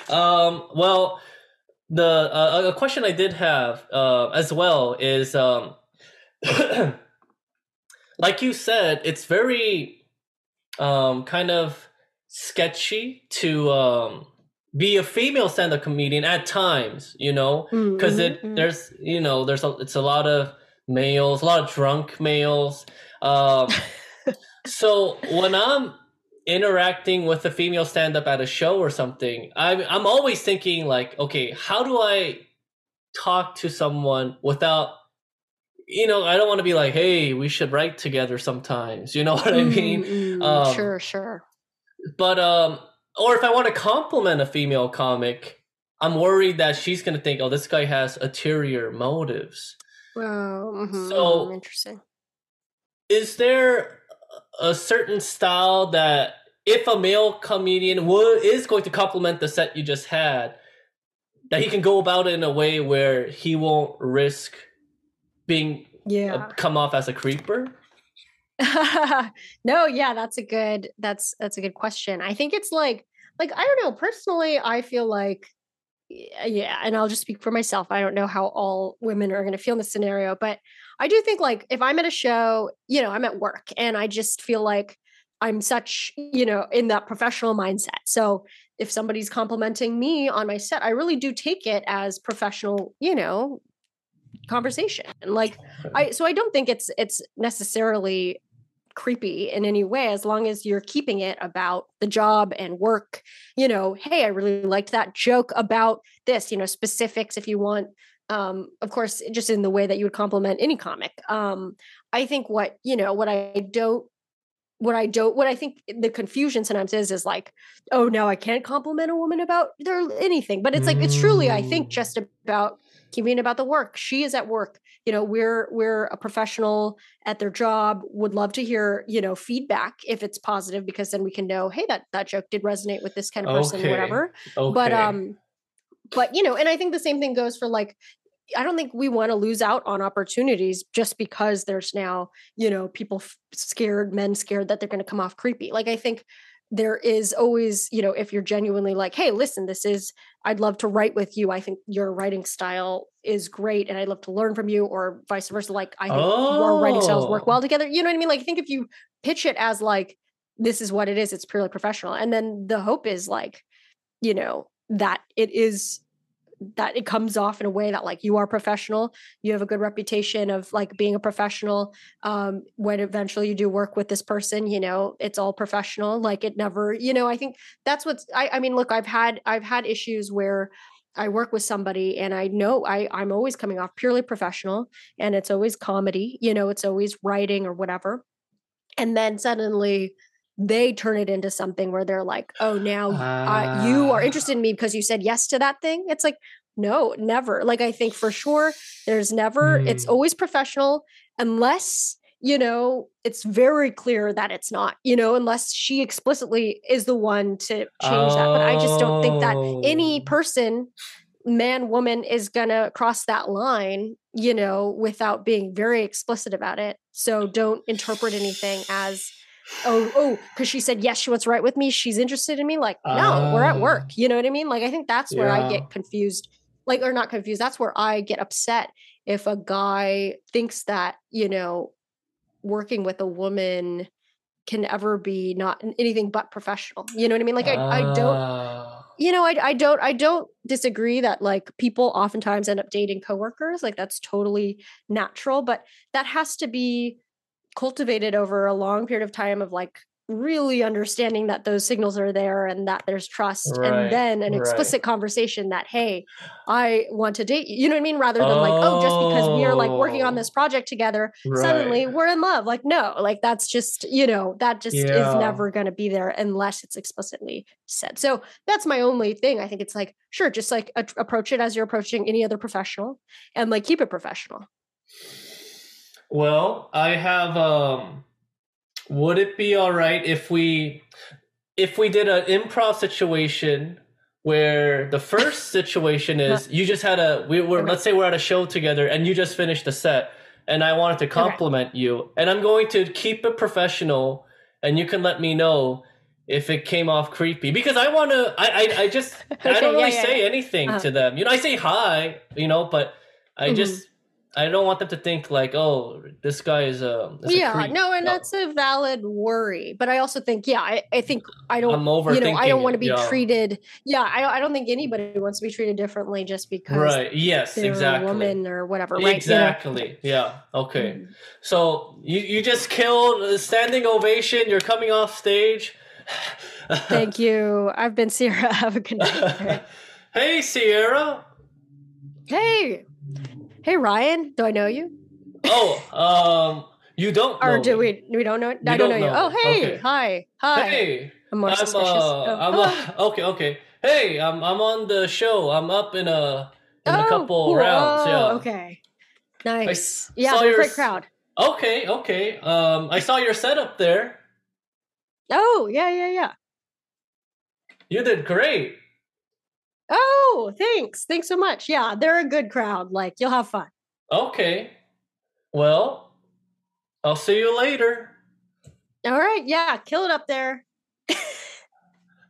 um, well, the uh, a question I did have uh, as well is um, like you said, it's very um, kind of sketchy to um, be a female stand-up comedian at times, you know, because Mhm, it mhm. there's you know there's a it's a lot of males, a lot of drunk males. Um, so when I'm interacting with a female stand-up at a show or something, I'm I'm always thinking like, okay, how do I talk to someone without you know, I don't want to be like, hey, we should write together sometimes. You know what I mean? Mm, mm, Um, sure, sure. But um or if I want to compliment a female comic, I'm worried that she's gonna think, oh, this guy has ulterior motives. Oh, mhm, so- mhm, interesting. Is there a certain style that if a male comedian is going to compliment the set you just had, that he can go about it in a way where he won't risk being Yeah. uh, come off as a creeper? no, yeah, that's a good that's that's a good question. I think it's like like I don't know, personally, I feel like Uh, yeah, and I'll just speak for myself. I don't know how all women are going to feel in this scenario, but I do think like if I'm at a show, you know, I'm at work and I just feel like I'm such, you know, in that professional mindset. So if somebody's complimenting me on my set, I really do take it as professional, you know, conversation. And like I so I don't think it's it's necessarily creepy in any way as long as you're keeping it about the job and work you know hey i really liked that joke about this you know specifics if you want um of course just in the way that you would compliment any comic. Um i think what you know what i don't what i don't what i think the confusion sometimes is is like oh no i can't compliment a woman about their anything but it's like it's truly i think Mm. just about keeping it about the work. She is at work you know we're we're a professional at their job would love to hear you know feedback if it's positive because then we can know hey that that joke did resonate with this kind of person Okay. whatever Okay. but um but you know and i think the same thing goes for like i don't think we want to lose out on opportunities just because there's now you know people scared men scared that they're going to come off creepy like i think there is always you know if you're genuinely like hey listen this is i'd love to write with you. I think your writing style is great and i'd love to learn from you or vice versa like i think our writing styles work Oh. well together. You know what i mean? Like i think if you pitch it as like this is what it is it's purely professional and then the hope is like you know that it is that it comes off in a way that like you are professional you have a good reputation of like being a professional um when eventually you do work with this person you know it's all professional like it never you know i think that's what's i i mean look i've had i've had issues where I work with somebody and I know I I'm always coming off purely professional and it's always comedy, you know, it's always writing or whatever. And then suddenly they turn it into something where they're like, "Oh, now uh, you are Ah. interested in me because you said yes to that thing." It's like, no, never. Like I think for sure there's never it's Hmm. always professional unless you know it's very clear that it's not you know unless she explicitly is the one to change that but i just don't think that any Oh. person man woman is gonna cross that line you know without being very explicit about it so don't interpret anything as oh oh because she said yes she wants to write with me. She's interested in me. Like no we're at Ah. work you know what i mean? Like i think that's where i get confused like or not confused that's where i get upset if a guy thinks that you know working with a woman can ever be not anything but professional you know what i mean? Like i, I don't Ah. you know I, I don't i don't disagree that like people oftentimes end up dating coworkers like that's totally natural but that has to be cultivated over a long period of time of like really understanding that those signals are there and that there's trust Right, and then an right. explicit conversation that hey i want to date you you know what i mean rather than like oh just because we are like working on Oh. this project together Right. suddenly we're in love like no like that's just you know that just Yeah. is never going to be there unless it's explicitly said so that's my only thing i think it's like sure just like a- approach it as you're approaching any other professional and like keep it professional Well, I have um would it be all right if we if we did an improv situation where the first situation is you just had a we were Okay. let's say we're at a show together and you just finished the set and I wanted to compliment you and I'm going to keep it professional and you can let me know if it came off creepy because I want to I, I I just I don't really yeah, say yeah. anything Uh-huh. to them. You know, I say hi, you know, but I Mhm. just I don't want them to think like, oh, this guy is a is yeah, creep. no, and that's a valid worry. But I also think, yeah, I, I think I don't, I'm you know, I don't want to be yeah. treated. Yeah, I, I don't think anybody wants to be treated differently just because right. Yes, exactly. a woman or whatever, right? You know? Exactly. Yeah. Okay. Mm. So you you just killed a standing ovation. You're coming off stage. Thank you. I've been Sierra. Have a good night. hey, Sierra. hey, hey, Ryan. Do I know you? Oh, um, you don't. Or know do me. we? We don't know. I don't don't know, you. know Oh, hey, Okay. hi, hi. Hey, I'm more I'm suspicious. uh, Oh, I'm hello. uh, okay, okay. Hey, I'm I'm on the show. I'm up in a in a Oh, couple cool. rounds. Oh, Yeah. okay. Nice. s- yeah, saw your great crowd. Okay, okay. Um, I saw your setup there. Oh, yeah, yeah, yeah. You did great. Oh, thanks. Thanks so much. Yeah, they're a good crowd. Like, you'll have fun. Okay. Well, I'll see you later. All right. Yeah, kill it up there.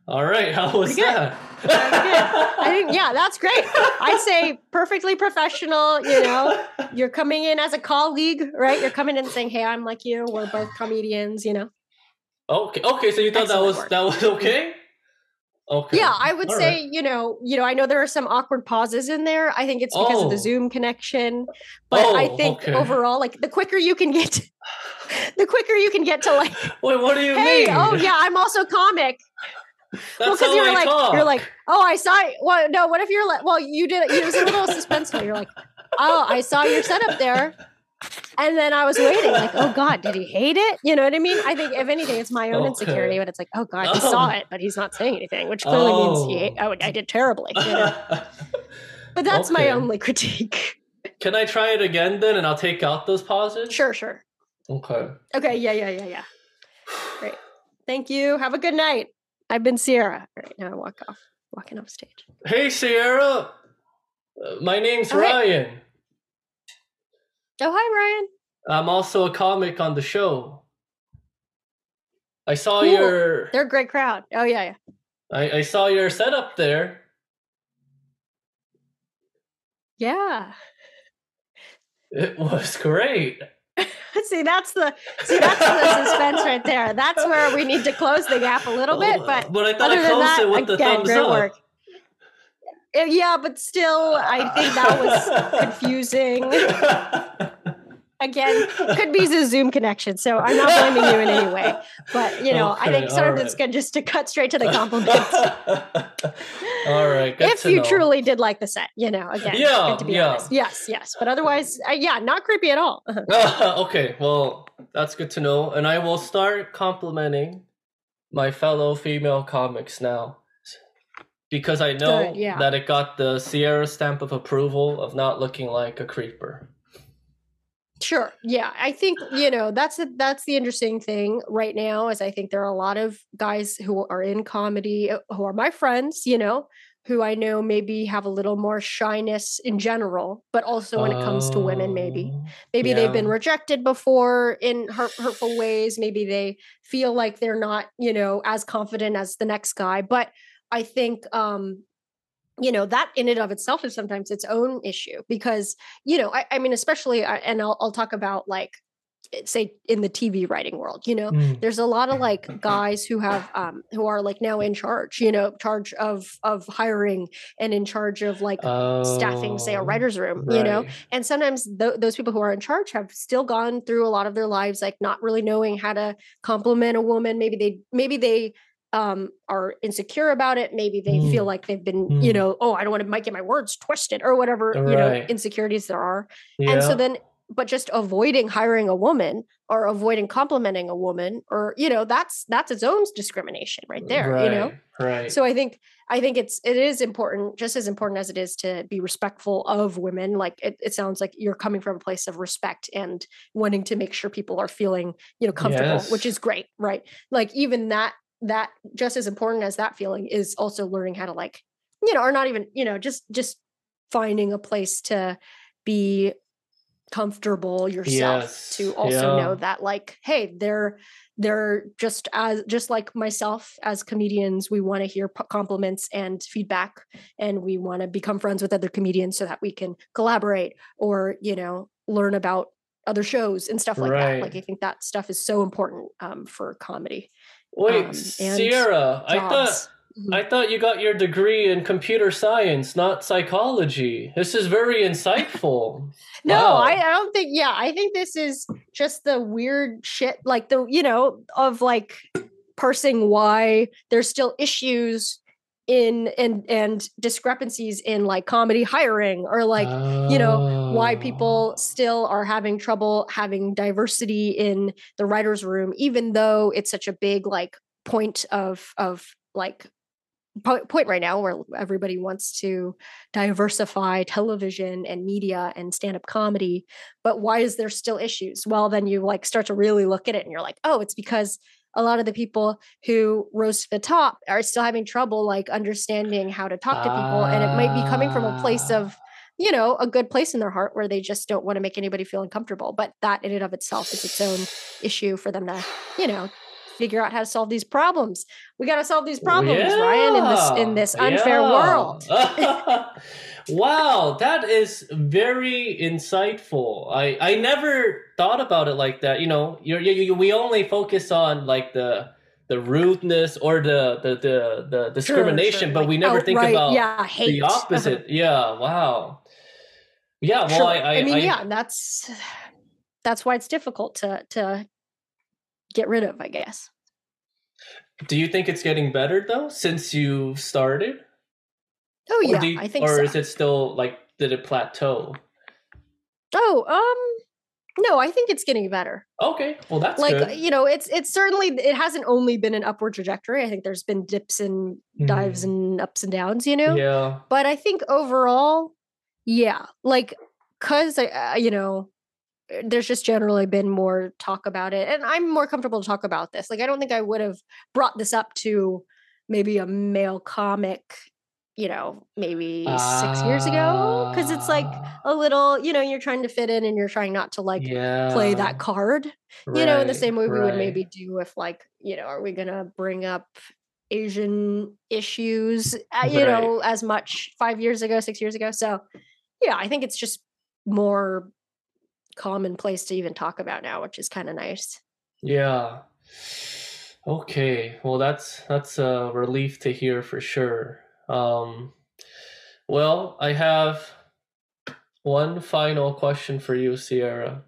All right. How was that? I think, yeah, that's great. I'd say perfectly professional. You know, you're coming in as a colleague, right? You're coming in saying, hey, I'm like you. We're both comedians, you know? Okay. Okay. So you thought that was work. that was okay? Okay. Yeah, I would All say, right. you know, you know, I know there are some awkward pauses in there. I think it's because of Oh. the Zoom connection. But I Oh, think okay. overall, like the quicker you can get the quicker you can get to like, Wait. What do you hey, oh, mean? oh yeah, I'm also comic. well, That's because how you're I like, talk. you're like, oh, I saw. It. Well, no, what if you're like, well, you did. It was a little suspenseful. You're like, oh, I saw your setup there, and then I was waiting, like, oh God, did he hate it? You know what I mean? I think if anything, it's my own Okay. insecurity, but it's like, oh God, he Oh. saw it, but he's not saying anything, which clearly means he. Ate, oh, I did terribly. You know? But that's my only critique. Can I try it again then, and I'll take out those pauses? Sure, sure. Okay. Okay, yeah, yeah, yeah, yeah. Great. Thank you. Have a good night. I've been Sierra. All right, now I walk off, walking off stage. Hey, Sierra. Uh, my name's Oh. Ryan. Oh, hi, Ryan. I'm also a comic on the show. I saw Cool. your They're a great crowd. Oh, yeah, yeah. I, I saw your setup there. Yeah. It was great. see, that's the see that's the suspense right there. That's where we need to close the gap a little bit. But but I thought other I than closed that, it with the again, thumbs great up. work. Uh, Yeah, but still, I think that was confusing. Again, could be the Zoom connection, so I'm not blaming you in any way. But you know, I think Okay, sometimes all it's good just to cut straight to the compliments. All right. If you know. truly did like the set, you know, again, Yeah, good to be yeah. honest. Yes, yes. But otherwise, uh, yeah, not creepy at all. okay, well, that's good to know. And I will start complimenting my fellow female comics now. Because I know Good, yeah. that it got the Sierra stamp of approval of not looking like a creeper. Sure. Yeah, I think you know that's a, that's the interesting thing right now. Is I think there are a lot of guys who are in comedy uh, who are my friends. You know, who I know maybe have a little more shyness in general, but also when it comes to women, maybe Oh, maybe they've been rejected before in hurt, hurtful ways. Maybe they feel like they're not you know as confident as the next guy. But I think um you know that in and of itself is sometimes its own issue because you know i, I mean especially and I'll, I'll talk about like eh, say in the tv writing world you know Mm. there's a lot of like guys who have um who are like now in charge you know charge of of hiring and in charge of like staffing say a Oh, writer's room you know and sometimes th- those people who are in charge have still gone through a lot of their lives like not really knowing how to compliment a woman maybe they maybe they um are insecure about it maybe they feel Mm. like they've been you Mm. know oh i don't want to might get my words twisted or whatever you know insecurities there are Yeah. and so then but just avoiding hiring a woman or avoiding complimenting a woman or you know that's that's its own discrimination right there right, you know Right. so i think i think it's it is important just as important as it is to be respectful of women like it, it sounds like you're coming from a place of respect and wanting to make sure people are feeling you know comfortable which is great right like even that that just as important as that feeling is also learning how to like you know or not even you know just just finding a place to be comfortable yourself Yes, to also know that like hey they're they're just as just like myself as comedians we want to hear p- compliments and feedback and we want to become friends with other comedians so that we can collaborate or you know learn about other shows and stuff like that. Like I think that stuff is so important um, for comedy. Wait, um, Sierra, I thought. I thought you got your degree in computer science, not psychology. This is very insightful. No, Wow. I, I don't think. Yeah, I think this is just the weird shit, like the you know of like parsing why there's still issues in and and discrepancies in like comedy hiring or like you know, why Oh. people still are having trouble having diversity in the writers room even though it's such a big like point of of like po- point right now where everybody wants to diversify television and media and stand up comedy but why is there still issues well then you like start to really look at it and you're like oh it's because a lot of the people who rose to the top are still having trouble like understanding how to talk to people and it might be coming from a place Ah. of you know a good place in their heart where they just don't want to make anybody feel uncomfortable but that in and of itself is its own issue for them to you know figure out how to solve these problems we got to solve these problems ryan in this in this unfair yeah. world wow, that is very insightful. I I never thought about it like that. You know, you you, you we only focus on like the the rudeness or the the the, the discrimination, sure, but like we never think about yeah hate the Uh-huh. opposite. Yeah, wow. Yeah, well, Sure. I, I, I mean, I- yeah, that's that's why it's difficult to to get rid of, I guess. Do you think it's getting better though since you started? Oh yeah, you- I think or so. is it still like did it plateau? oh, um, no, I think it's getting better. Okay, well that's like good. you know, it's it's certainly it hasn't only been an upward trajectory. I think there's been dips and dives Mm. and ups and downs. You know, Yeah. but I think overall, yeah, like because I, uh, you know, there's just generally been more talk about it, and I'm more comfortable to talk about this. Like, I don't think I would have brought this up to maybe a male comic, you know, maybe six years ago, because it's like Ah, a little, you know, you're trying to fit in and you're trying not to like yeah, play that card you know in the same way we would maybe do if like you know are we gonna bring up asian issues uh, you Right. know as much five years ago six years ago so yeah i think it's just more commonplace to even talk about now which is kind of nice Yeah. Okay. Well, that's that's a relief to hear for sure. Um, well, I have one final question for you, Sierra.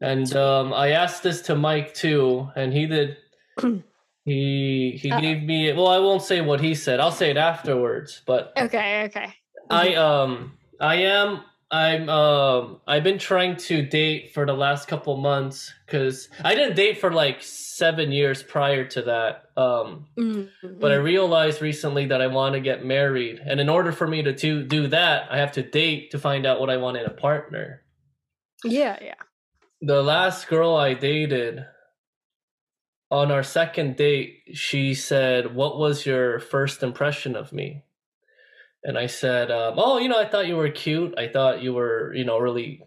And um, I asked this to Mike too, and he did. he he Uh-oh. gave me. Well, I won't say what he said. I'll say it afterwards. But okay okay I um I am I'm um I've been trying to date for the last couple months because I didn't date for like seven years prior to that. Um, Mhm, but I realized recently that I want to get married, and in order for me to to do that, I have to date to find out what I want in a partner. yeah yeah The last girl I dated. On our second date, she said, "What was your first impression of me?" And I said, um, "Oh, you know, I thought you were cute. I thought you were, you know, really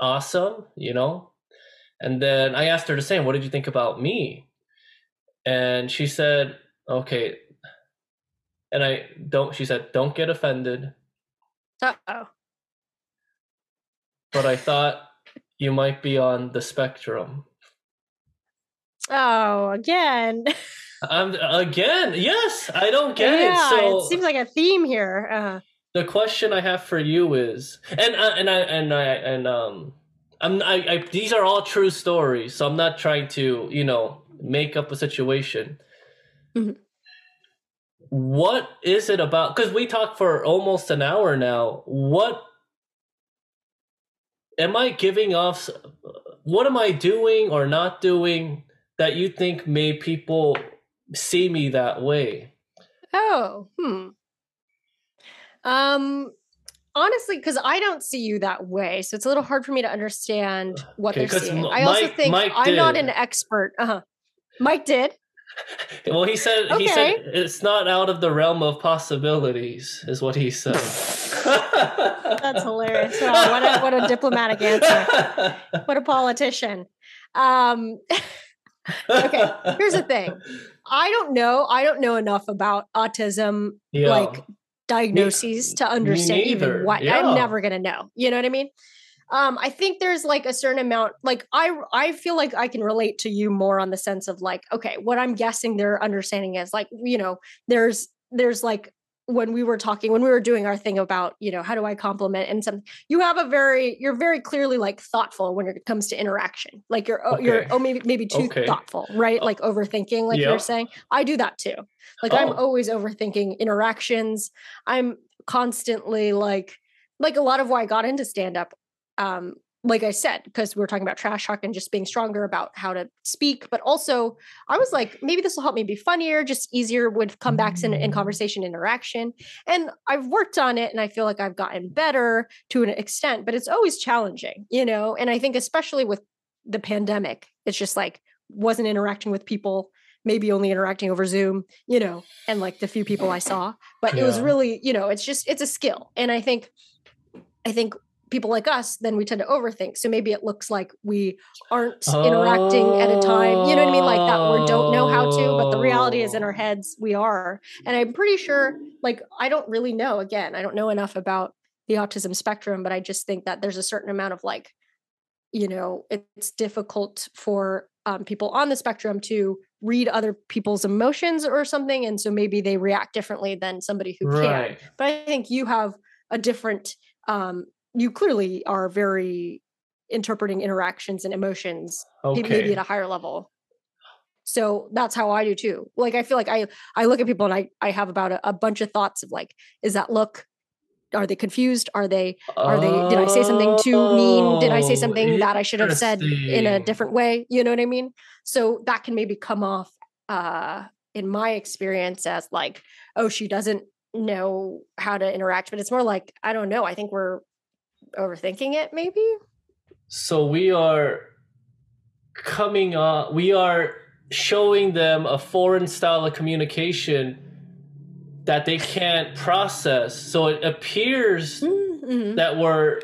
awesome. You know." And then I asked her the same. What did you think about me? And she said, "Okay." And I don't. She said, "Don't get offended." uh-oh But I thought you might be on the spectrum. oh again I'm again. Yes, I don't get yeah it. So it seems like a theme here uh the question I have for you is, and uh, and I and I and um, I'm I, I these are all true stories, so I'm not trying to you know make up a situation. Mhm. What is it about? Because we talked for almost an hour now. What am I giving off? What am I doing or not doing that you think made people see me that way? Oh, hmm. Um, honestly, because I don't see you that way, so it's a little hard for me to understand what Okay, they're seeing. I also Mike- think Mike I'm not an expert. Uh huh. Mike did. Well, he said he said Okay. it's not out of the realm of possibilities, is what he said. That's hilarious. Wow, what a what a diplomatic answer. What a politician. Um, Okay, here's the thing. I don't know. I don't know enough about autism, Yeah. like diagnoses, to understand even what. Yeah. I'm never gonna know. You know what I mean? um i think there's like a certain amount like i i feel like i can relate to you more on the sense of like okay what i'm guessing their understanding is like you know there's there's like when we were talking when we were doing our thing about you know how do i compliment and some you have a very you're very clearly like thoughtful when it comes to interaction like you're oh, you're oh maybe maybe too Okay. thoughtful right Uh, like overthinking like yeah. you're saying i do that too like i'm Oh. always overthinking interactions i'm constantly like like a lot of why i got into stand up um like i said because we are talking about trash talk and just being stronger about how to speak but also i was like maybe this will help me be funnier just easier with comebacks and, and mm. conversation interaction. And i've worked on it and i feel like i've gotten better to an extent but it's always challenging you know? And i think especially with the pandemic it's just like wasn't interacting with people maybe only interacting over zoom you know and like the few people i saw but it was really you know it's just it's a skill. And i think i think people like us then we tend to overthink. So maybe it looks like we aren't interacting at a time. You know what i mean? Like that we don't know how to but the reality is in our Oh. heads we are. And i'm pretty sure like i don't really know again i don't know enough about the autism spectrum but i just think that there's a certain amount of like you know it's difficult for um, people on the spectrum to read other people's emotions or something and so maybe they react differently than somebody who can't. But i think you have a different um you clearly are very interpreting interactions and emotions may- maybe at a higher level. So that's how i do too. Like i feel like i i look at people and i i have about a, a bunch of thoughts of like is that look? Are they confused? Are they are they did i say something too mean? Did i say Oh, something that i should have said in a different way? You know what i mean? So that can maybe come off uh in my experience as like oh she doesn't know how to interact but it's more like i don't know. I think we're overthinking it maybe So we are coming on. We are showing them a foreign style of communication that they can't process. So it appears Mhm. that we're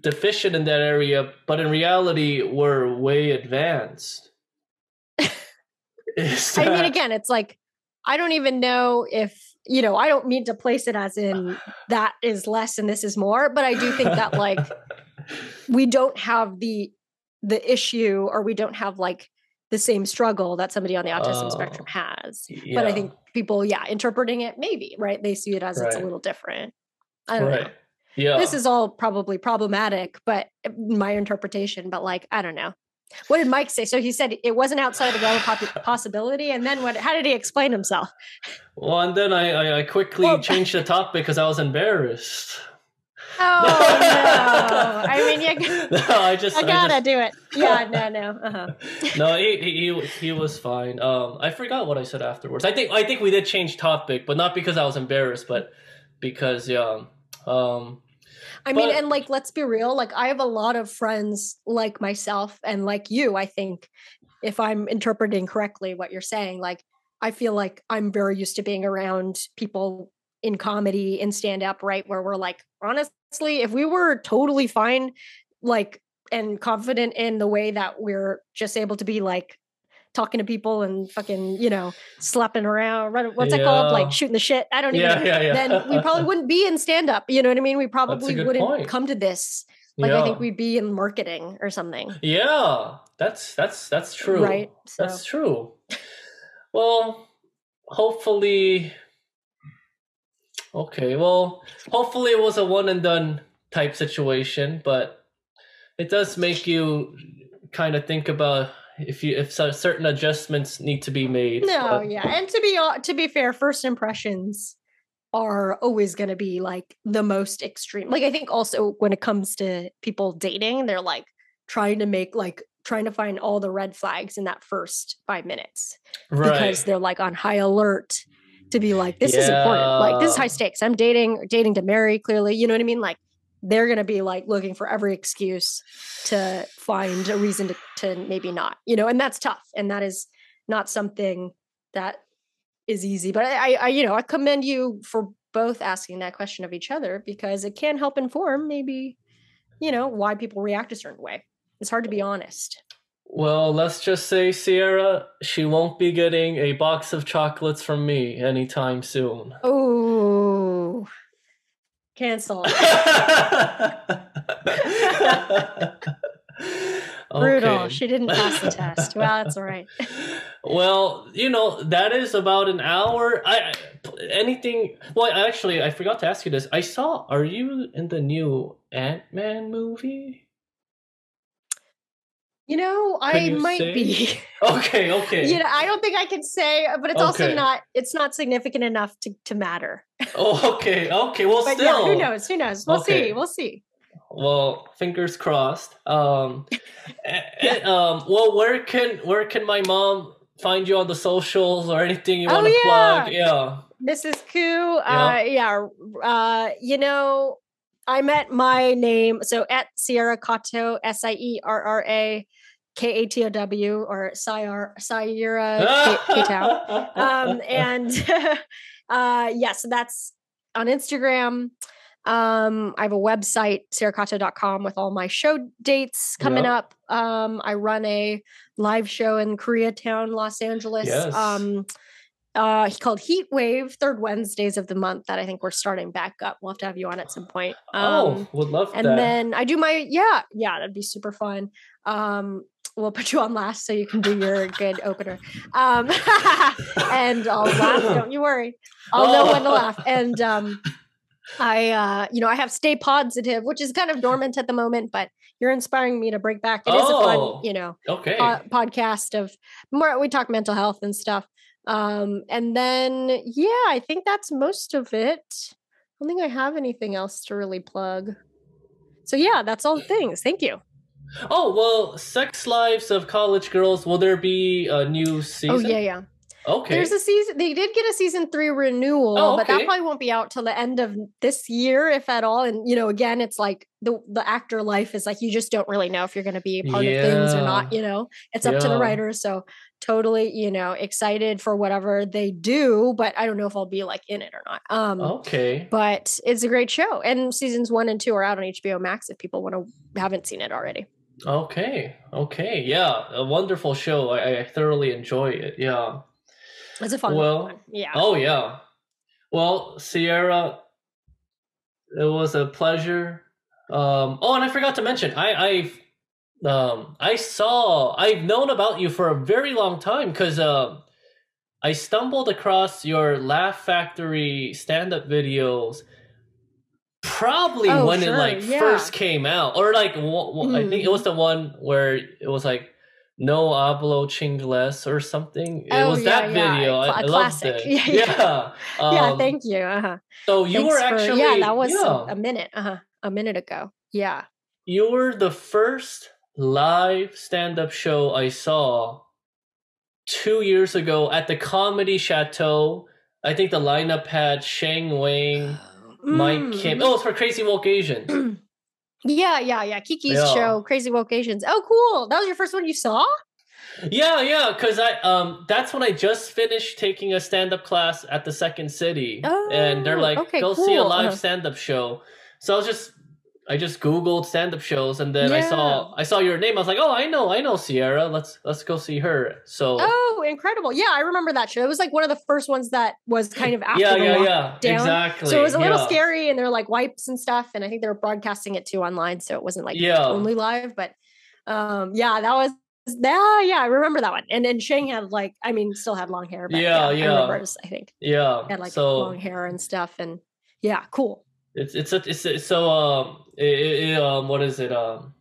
deficient in that area, but in reality, we're way advanced. Is I mean, again, it's like I don't even know if you know. I don't mean to place it as in that is less and this is more, but I do think that like we don't have the the issue, or we don't have like the same struggle that somebody on the autism spectrum Oh, has. But I think people, yeah, interpreting it maybe right. They see it as it's a little different. I don't know. Yeah. This is all probably problematic, but uh, my interpretation. But like, I don't know. What did Mike say? So he said it wasn't outside the realm of possibility, and then what? How did he explain himself? well, and then I, I, I quickly Well- changed the topic because I was embarrassed. Oh no! I mean, you, no, I just I gotta just, do it. Yeah, no, no. Uh-huh. no, he, he he he was fine. Um, I forgot what I said afterwards. I think I think we did change topic, but not because I was embarrassed, but because yeah. Um, I mean, But- and like, let's be real. Like, I have a lot of friends like myself and like you. I think if I'm interpreting correctly what you're saying, like, I feel like I'm very used to being around people in comedy in stand up, right? Where we're like, honestly, if we were totally fine, like, and confident in the way that we're just able to be like talking to people and fucking, you know, slapping around, run- what's it called? Like shooting the shit. I don't even yeah, know yeah, yeah. then we probably wouldn't be in stand up. You know what I mean? We probably wouldn't point. come to this. Like I think we'd be in marketing or something. Yeah, that's that's that's true. Right. So That's true. Well, hopefully. Okay, well, hopefully it was a one and done type situation, but it does make you kind of think about if you if cer- certain adjustments need to be made. no, but- yeah. And to be to be fair, first impressions are always going to be like the most extreme. Like I think also when it comes to people dating, they're like trying to make like trying to find all the red flags in that first 5 minutes right. because they're like on high alert to be like this is important. Like this is high stakes. I'm dating dating to marry clearly, you know what I mean? Like they're going to be like looking for every excuse to find a reason to to maybe not. You know, and that's tough and that is not something that is easy. But I, I, I you know, I commend you for both asking that question of each other because it can help inform maybe, you know, why people react a certain way. It's hard to be honest. Well, let's just say Sierra, she won't be getting a box of chocolates from me anytime soon. Oh, cancel. Brutal. Okay. She didn't pass the test. Well, that's all right. well, you know that is about an hour. I I- anything. Well, actually, I forgot to ask you this. I saw. Are you in the new Ant Man movie? You know, Can I you might say? be. Okay, okay. You know, I don't think I can say, but it's also not. It's not significant enough to to matter. Oh, okay, okay. Well, But still. yeah, who knows? Who knows? We'll Okay. see. We'll see. Well, fingers crossed. Um, eh, eh, um, well, where can where can my mom find you on the socials or anything you Oh, want to yeah. plug? Yeah. Mrs. Koo, uh, yeah, uh, you know, I met my name so at Sierra Kato, S I E R R A K A T O W, or Sierra Sierra K Town. Um, and uh, yeah, so that's on Instagram. Um, I have a website, sierrakatow.com, with all my show dates coming Yep. up. Um, I run a live show in Koreatown, Los Angeles. Yes. Um, uh, called Heat Wave, third Wednesdays of the month. That I think we're starting back up. We'll have to have you on at some point. Um, oh, would love and that. then I do my yeah, yeah, that'd be super fun. Um, we'll put you on last so you can do your good opener. Um, and I'll laugh. Don't you worry. I'll know when to Oh. laugh. And um, I, uh, you know, I have Stay Podsitive, which is kind of dormant at the moment, but you're inspiring me to break back. It is a Oh. fun, you know, okay. po- podcast of more. We talk mental health and stuff. Um, and then yeah, I think that's most of it. I don't think I have anything else to really plug. So yeah, that's all the things. Thank you. Oh well, Sex Lives of College Girls. Will there be a new season? Oh yeah, yeah. Okay. There's a season. They did get a season three renewal, Oh, but that probably won't be out till the end of this year, if at all. And you know, again, it's like the the actor life is like you just don't really know if you're going to be a part of things or not. You know, it's up to the writers. So totally, you know, excited for whatever they do, but I don't know if I'll be like in it or not. Um, okay. but it's a great show, and seasons one and two are out on HBO Max if people want to haven't seen it already. Okay. Okay. Yeah. A wonderful show. I, I thoroughly enjoy it. Yeah. It's a fun Well, one. Yeah. Oh yeah. Well, Sierra, it was a pleasure. Um, oh, and I forgot to mention, I I've um I saw I've known about you for a very long time because uh, I stumbled across your Laugh Factory stand-up videos. Probably Oh, when sure, it like yeah. first came out, or like wh- I think it Mm. was the one where it was like no hablo chingles or something. It Oh, was yeah, that yeah, video. I, cla- I a loved it. Yeah, yeah. Um, Thank you. Uh-huh. So you were Thanks for- actually yeah, that was a- minute, uh-huh, a minute ago. Yeah. you were the first live stand-up show I saw two years ago at the Comedy Chateau. I think the lineup had Sheng Wang, Mike Mm. Kim. Oh, it's for Crazy Woke Asians. Yeah, yeah, yeah. Kiki's Yeah. show, Crazy Woke Asians. Oh, cool. That was your first one you saw? yeah, yeah, because I um that's when I just finished taking a stand-up class at the Second City, and they're Oh, like, okay, "Go see a live Uh-huh. stand-up show." So I was just. I just googled stand-up shows and then I saw I saw your name. I was like, "Oh, I know, I know Sierra. Let's let's go see her." So Oh, incredible. Yeah, I remember that show. It was like one of the first ones that was kind of after yeah, the yeah, lock- yeah, exactly. So it was a little yeah. scary and there were like wipes and stuff. And I think they were broadcasting it too online. So it wasn't like Yeah. only live. But um yeah, that was yeah, yeah, I remember that one. And then Sheng had like, I mean, still had long hair, but Yeah, I yeah. remember it was- I think Yeah. had like so long hair and stuff. And yeah, cool. It's it's a, it's, it's so um it, it, um what is it um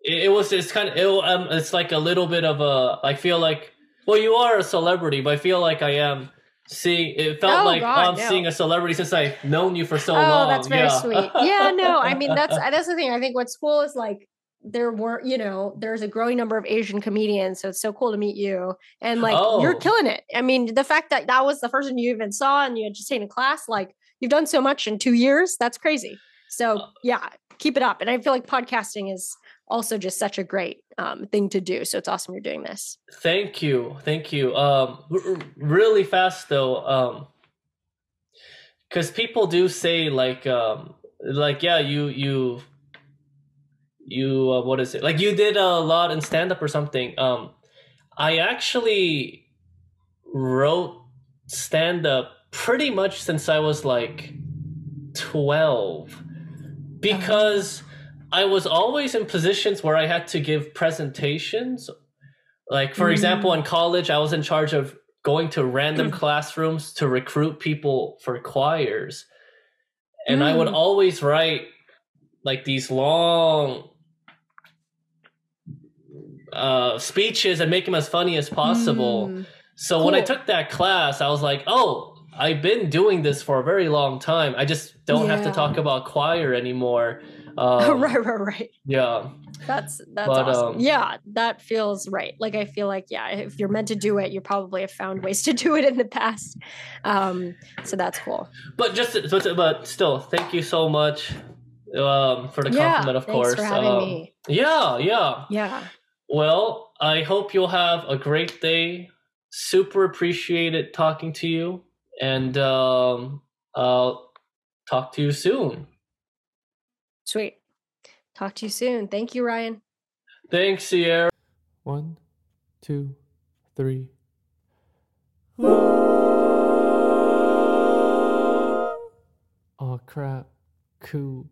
it, it was it's kind of it, um it's like a little bit of a I feel like well you are a celebrity but I feel like I am seeing it felt Oh, like God, I'm no. seeing a celebrity since I've known you for so oh, long. that's very yeah. sweet. Yeah, no, I mean that's that's the thing. I think what's cool is like there were, you know, there's a growing number of Asian comedians, so it's so cool to meet you. And like you're Oh. killing it. I mean, the fact that that was the first one you even saw and you had just taken a class, like you've done so much in two years. That's crazy. So Uh yeah, keep it up. And I feel like podcasting is also just such a great um, thing to do. So it's awesome you're doing this. Thank you, thank you. Um, r- r- really fast though, um, because people do say like, um, like yeah, you you you uh, what is it? Like you did a lot in stand up or something. Um, I actually wrote stand up pretty much since I was like twelve, because I was always in positions where I had to give presentations. Like for example, Mm. in college, I was in charge of going to random classrooms to recruit people for choirs. And I would Mm. always write like these long uh, speeches and make them as funny as possible. Mm. So when I took that class, I was like, oh, I've been doing this for a very long time. I just don't have to talk about choir anymore. Um, right, right, right. Yeah. That's that's But, awesome. um, yeah, that feels right. Like I feel like yeah, if you're meant to do it, you probably have found ways to do it in the past. Um, so that's cool. But just, but, but still, thank you so much um, for the yeah, compliment, of course. for having Um, me. Yeah, yeah. Yeah, Well, I hope you'll have a great day. Super appreciated talking to you. And um, I'll talk to you soon. sweet. Talk to you soon. Thank you, Ryan. Thanks, Sierra. One, two, three. Oh crap. Cool.